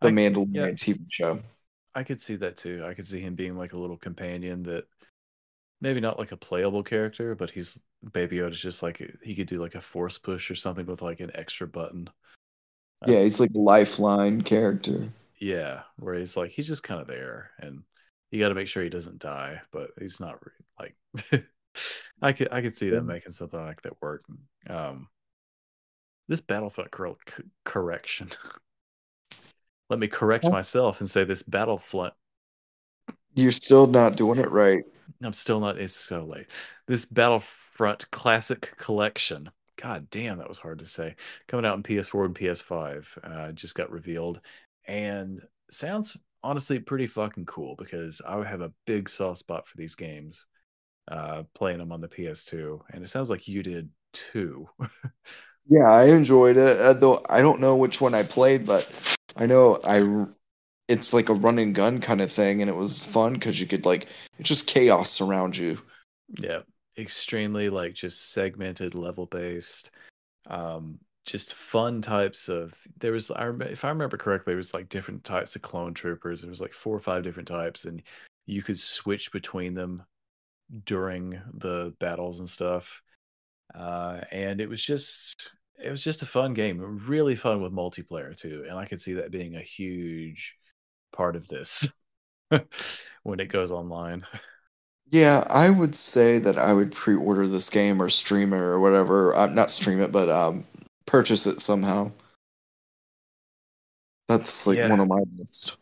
the I- Mandalorian yeah. TV show. I could see that too. I could see him being like a little companion that maybe not like a playable character, but he's Baby Yoda's just like he could do like a force push or something with like an extra button. Yeah, he's like a lifeline character. Yeah, where he's like he's just kind of there, and you got to make sure he doesn't die, but he's not re- like. I could I could see them making something like that work. Um, this Battlefront cor- correction. Let me correct myself and say this Battlefront You're still not doing it right. I'm still not. It's so late. This Battlefront Classic Collection. God damn, that was hard to say. Coming out in PS4 and PS5, uh, just got revealed, and sounds honestly pretty fucking cool because I have a big soft spot for these games, uh, playing them on the PS2, and it sounds like you did too. Yeah, I enjoyed it. Uh, though I don't know which one I played, but I know I. It's like a run and gun kind of thing, and it was fun because you could like it's just chaos around you. Yeah, extremely like just segmented, level based. Um, just fun types of. There was, I remember, if I remember correctly, it was like different types of clone troopers. There was like four or five different types, and you could switch between them during the battles and stuff. Uh, and it was just, it was just a fun game. Really fun with multiplayer too, and I could see that being a huge part of this when it goes online. Yeah, I would say that I would pre-order this game or stream it or whatever. Uh, not stream it, but um, purchase it somehow. That's like Yeah. one of my list.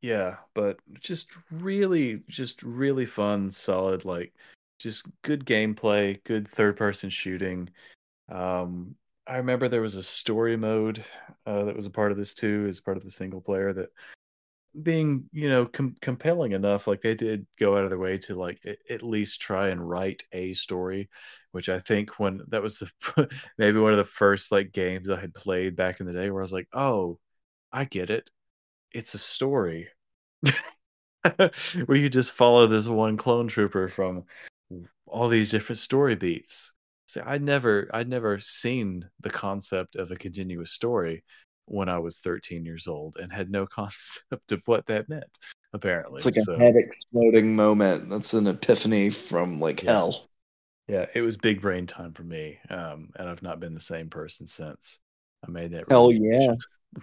Yeah, but just really, just really fun, solid, like just good gameplay, good third person shooting. Um, I remember there was a story mode uh, that was a part of this too, as part of the single player that being, you know, com compelling enough, like they did go out of their way to like a- at least try and write a story, which I think when that was the, maybe one of the first like games I had played back in the day where I was like, oh, I get it. It's a story. Where you just follow this one clone trooper from all these different story beats. See, I'd never, I'd never seen the concept of a continuous story when I was 13 years old and had no concept of what that meant. Apparently, It's like a head exploding moment. That's an epiphany from like Yeah. hell. yeah, it was big brain time for me, um, and I've not been the same person since I made that. Hell yeah!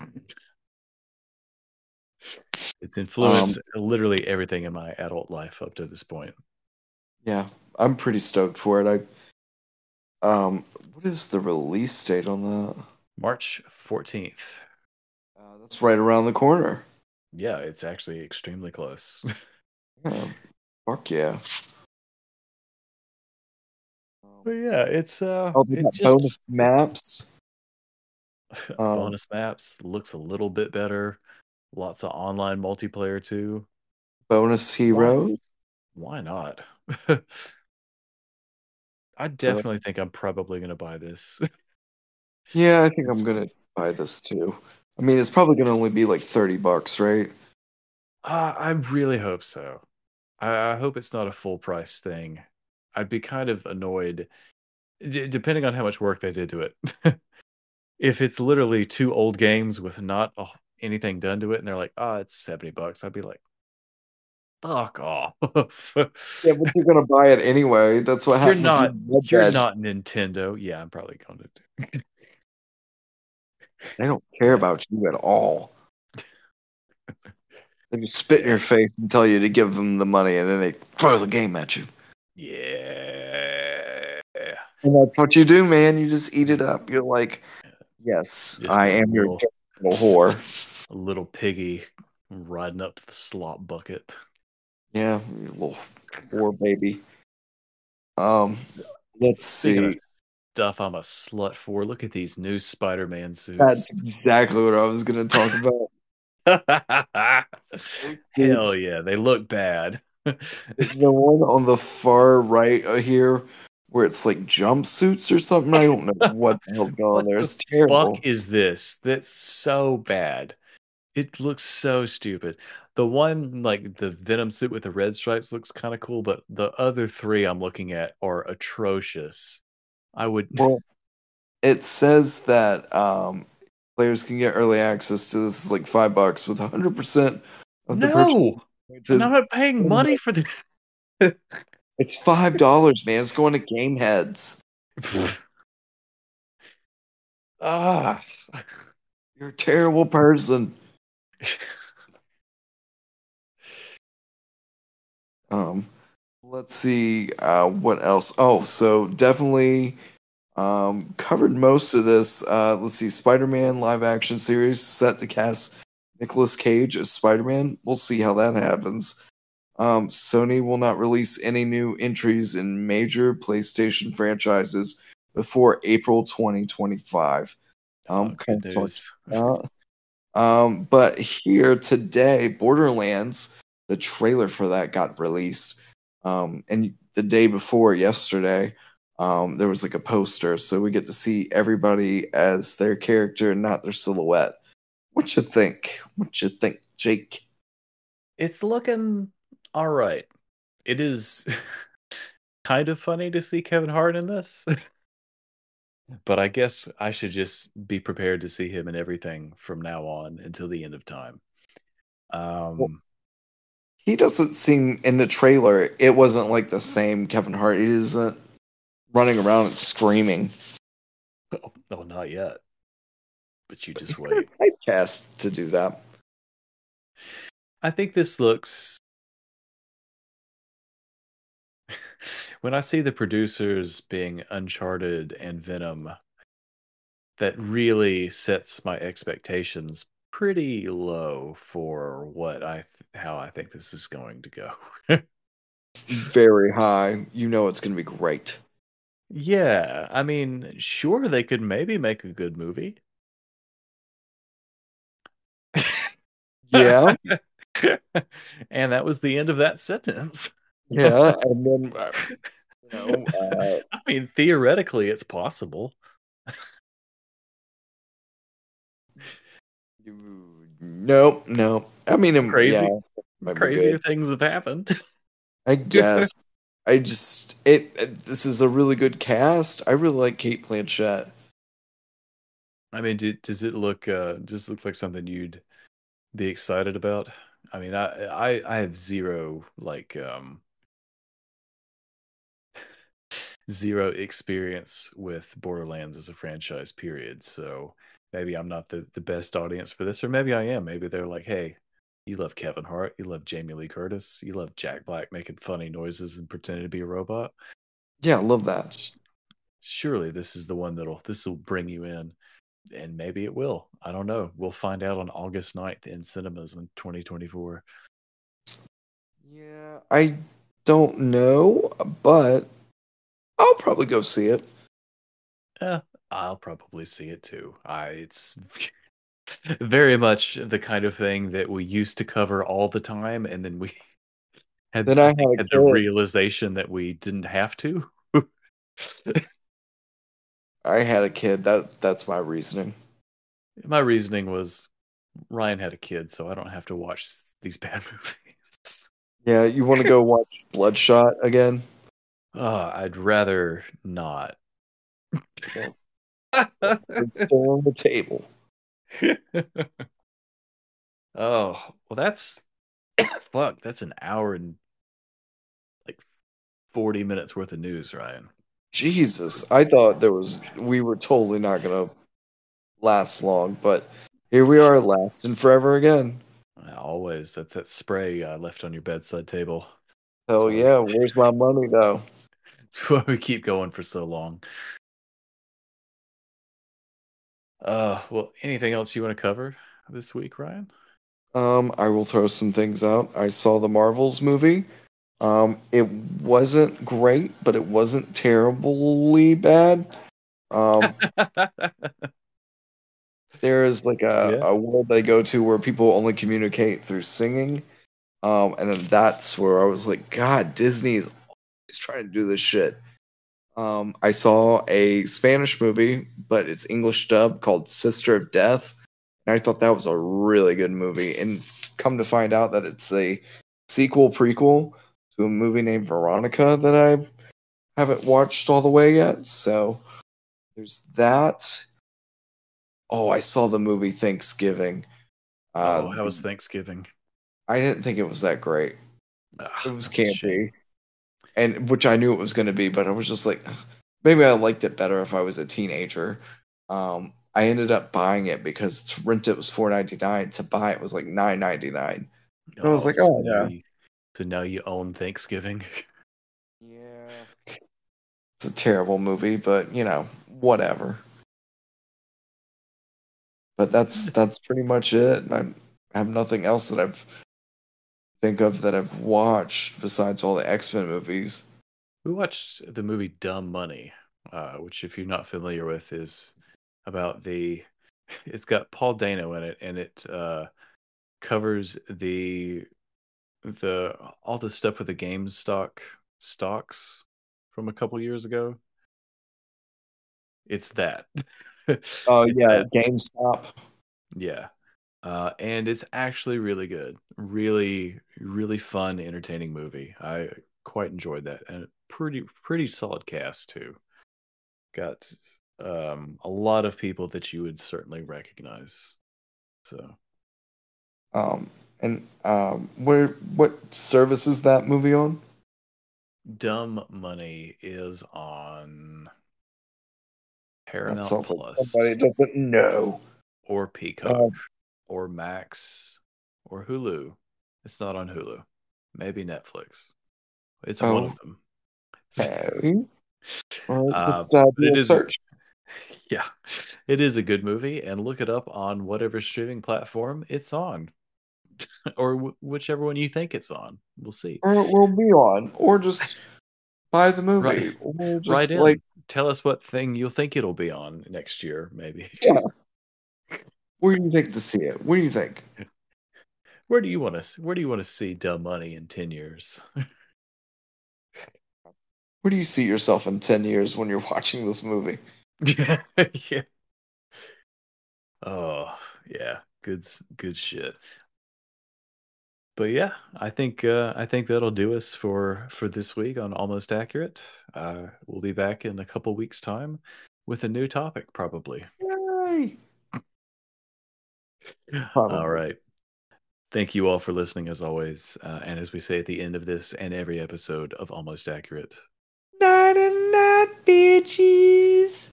It's influenced literally everything in my adult life up to this point. Yeah, I'm pretty stoked for it. I um, what is the release date on that? March 14th. Uh, that's right around the corner. Yeah, it's actually extremely close. Yeah, fuck yeah. but yeah, it's uh Oh, it just- bonus maps. um, bonus maps looks a little bit better. Lots of online multiplayer too. Bonus heroes. Why not? I definitely think I'm probably gonna buy this. Yeah, I think I'm gonna buy this too. I mean, it's probably gonna only be like thirty bucks, right? Uh, I really hope so. I, I hope it's not a full price thing. I'd be kind of annoyed, d- depending on how much work they did to it. if it's literally two old games with not a, anything done to it, and they're like, "Oh, it's seventy bucks," I'd be like, "Fuck off!" Yeah, but you're gonna buy it anyway. That's what you're happens. not. You're Red Dead. not Nintendo. Yeah, I'm probably going to. They don't care about you at all. They just spit in your face and tell you to give them the money, and then they throw the game at you. Yeah. And that's what you do, man. You just eat it up. You're like, yes, Just I am your little- little whore. A little piggy riding up to the slop bucket. Yeah, little whore baby. Um, let's Speaking see. Stuff I'm a slut for, look at these new Spider-Man suits. That's exactly what I was going to talk about. Hell yeah, they look bad. The one on the far right here, where it's like jumpsuits or something. I don't know what the hell's going on there. the It's terrible. fuck is this? That's so bad. It looks so stupid. The one like the Venom suit with the red stripes looks kind of cool, but the other three I'm looking at are atrocious. I would Well, it says that um, players can get early access to this is like five bucks with 100% of the purchase. no. I'm not paying money for the It's five dollars, man. It's going to Game Heads. ah. You're a terrible person. Um, let's see uh, what else. Oh, so definitely um, covered most of this. Uh, let's see, Spider-Man live action series set to cast Nicolas Cage as Spider-Man. We'll see how that happens. Um, Sony will not release any new entries in major PlayStation franchises before April 2025. Um, Oh, kind good of talked news. um, but here today, Borderlands, the trailer for that got released. Um, and the day before yesterday, um, there was like a poster, so we get to see everybody as their character, and not their silhouette. What you think? What you think, Jake? It's looking all right. It is kind of funny to see Kevin Hart in this. but I guess I should just be prepared to see him in everything from now on until the end of time. Um He doesn't seem in the trailer. It wasn't like the same Kevin Hart. He isn't running around and screaming. oh, no, not yet. But you He's just wait. typecast to do that. I think this looks when I see the producers being Uncharted and Venom, that really sets my expectations pretty low for what I th- how I think this is going to go. Very high. You know it's going to be great. yeah, I mean, sure they could maybe make a good movie. Yeah. and that was the end of that sentence. Yeah, and then uh, you know, uh, I mean, theoretically, it's possible. Nope, nope. I mean, um, Crazy- yeah, might Crazier things have happened. I guess. I just it. it- This is a really good cast. I really like Cate Blanchett. I mean, do, does it look uh does it look like something you'd be excited about? I mean, I I I have zero like um zero experience with Borderlands as a franchise period. So maybe I'm not the the best audience for this or maybe I am. Maybe they're like, "Hey, you love Kevin Hart, you love Jamie Lee Curtis, you love Jack Black making funny noises and pretending to be a robot. Yeah, I love that. Surely this is the one that'll this will bring you in." And maybe it will. I don't know. We'll find out on August 9th in cinemas in 2024. Yeah, I don't know, but I'll probably go see it. Yeah, I'll probably see it too. I it's very much the kind of thing that we used to cover all the time, and then we had, Then I had had the realization that we didn't have to. I had a kid. That that's my reasoning. My reasoning was Ryan had a kid, so I don't have to watch these bad movies. Yeah, you want to go watch Bloodshot again? Uh, I'd rather not. It's still on the table. oh, well, that's fuck. That's an hour and like 40 minutes worth of news, Ryan. Jesus, I thought there was we were totally not gonna last long, but here we are, lasting forever again. Always. That's that spray I left on your bedside table. Hell yeah, where's my money though? That's why we keep going for so long. Uh, well, anything else you want to cover this week, Ryan? Um, I will throw some things out. I saw the Marvels movie. Um, it wasn't great, but it wasn't terribly bad. Um, there is like a, Yeah. a world they go to where people only communicate through singing. Um, and that's where I was like, God, Disney is always trying to do this shit. Um, I saw a Spanish movie, but it's English dub called Sister of Death. And I thought that was a really good movie. And come to find out that it's a sequel prequel to a movie named Veronica that I haven't watched all the way yet. So there's that. Oh, I saw the movie Thanksgiving. Uh, oh, how was Thanksgiving? I didn't think it was that great. Ah, It was that's a shame. campy, and which I knew it was going to be, but I was just like, maybe I liked it better if I was a teenager. Um, I ended up buying it because to rent it was four ninety nine. To buy it was like nine ninety nine. I was like, oh, now yeah. you- so now you own Thanksgiving. Yeah, it's a terrible movie, but you know, whatever. But that's that's pretty much it. I have nothing else that I've think of that I've watched besides all the X Men movies. We watched the movie Dumb Money, uh, which, if you're not familiar with, is about the. It's got Paul Dano in it, and it uh, covers the the all the stuff with the game stock stocks from a couple years ago. It's that. Oh yeah, GameStop. yeah. Uh, and it's actually really good. Really, really fun, entertaining movie. I quite enjoyed that. And pretty pretty solid cast too. Got um a lot of people that you would certainly recognize. So Um, and um, where what service is that movie on? Dumb Money is on Paramount like Plus somebody doesn't know. or Peacock Um, or Max or Hulu. It's not on Hulu. Maybe Netflix. It's one Oh. of them. Okay. Well, Uh, uh, but do a search. Yeah, it is a good movie, and look it up on whatever streaming platform it's on, or w- whichever one you think it's on. We'll see. or it will be on, or just buy the movie, Right. or just Right in. like Tell us what thing you'll think it'll be on next year, maybe. Yeah. Where do you think to see it? What do you think? Where do you want to? Where do you want to see Dumb Money in ten years? Where do you see yourself in ten years when you're watching this movie? yeah. Oh yeah, good good shit. But yeah, I think uh, I think that'll do us for for this week on Almost Accurate. Uh, we'll be back in a couple weeks' time with a new topic, probably. Yay! Probably. All right. Thank you all for listening, as always. Uh, and as we say at the end of this and every episode of Almost Accurate, Night and night, bitches.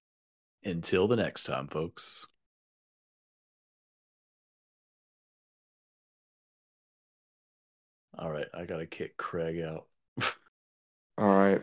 until the next time, folks. All right, I gotta kick Craig out. All right.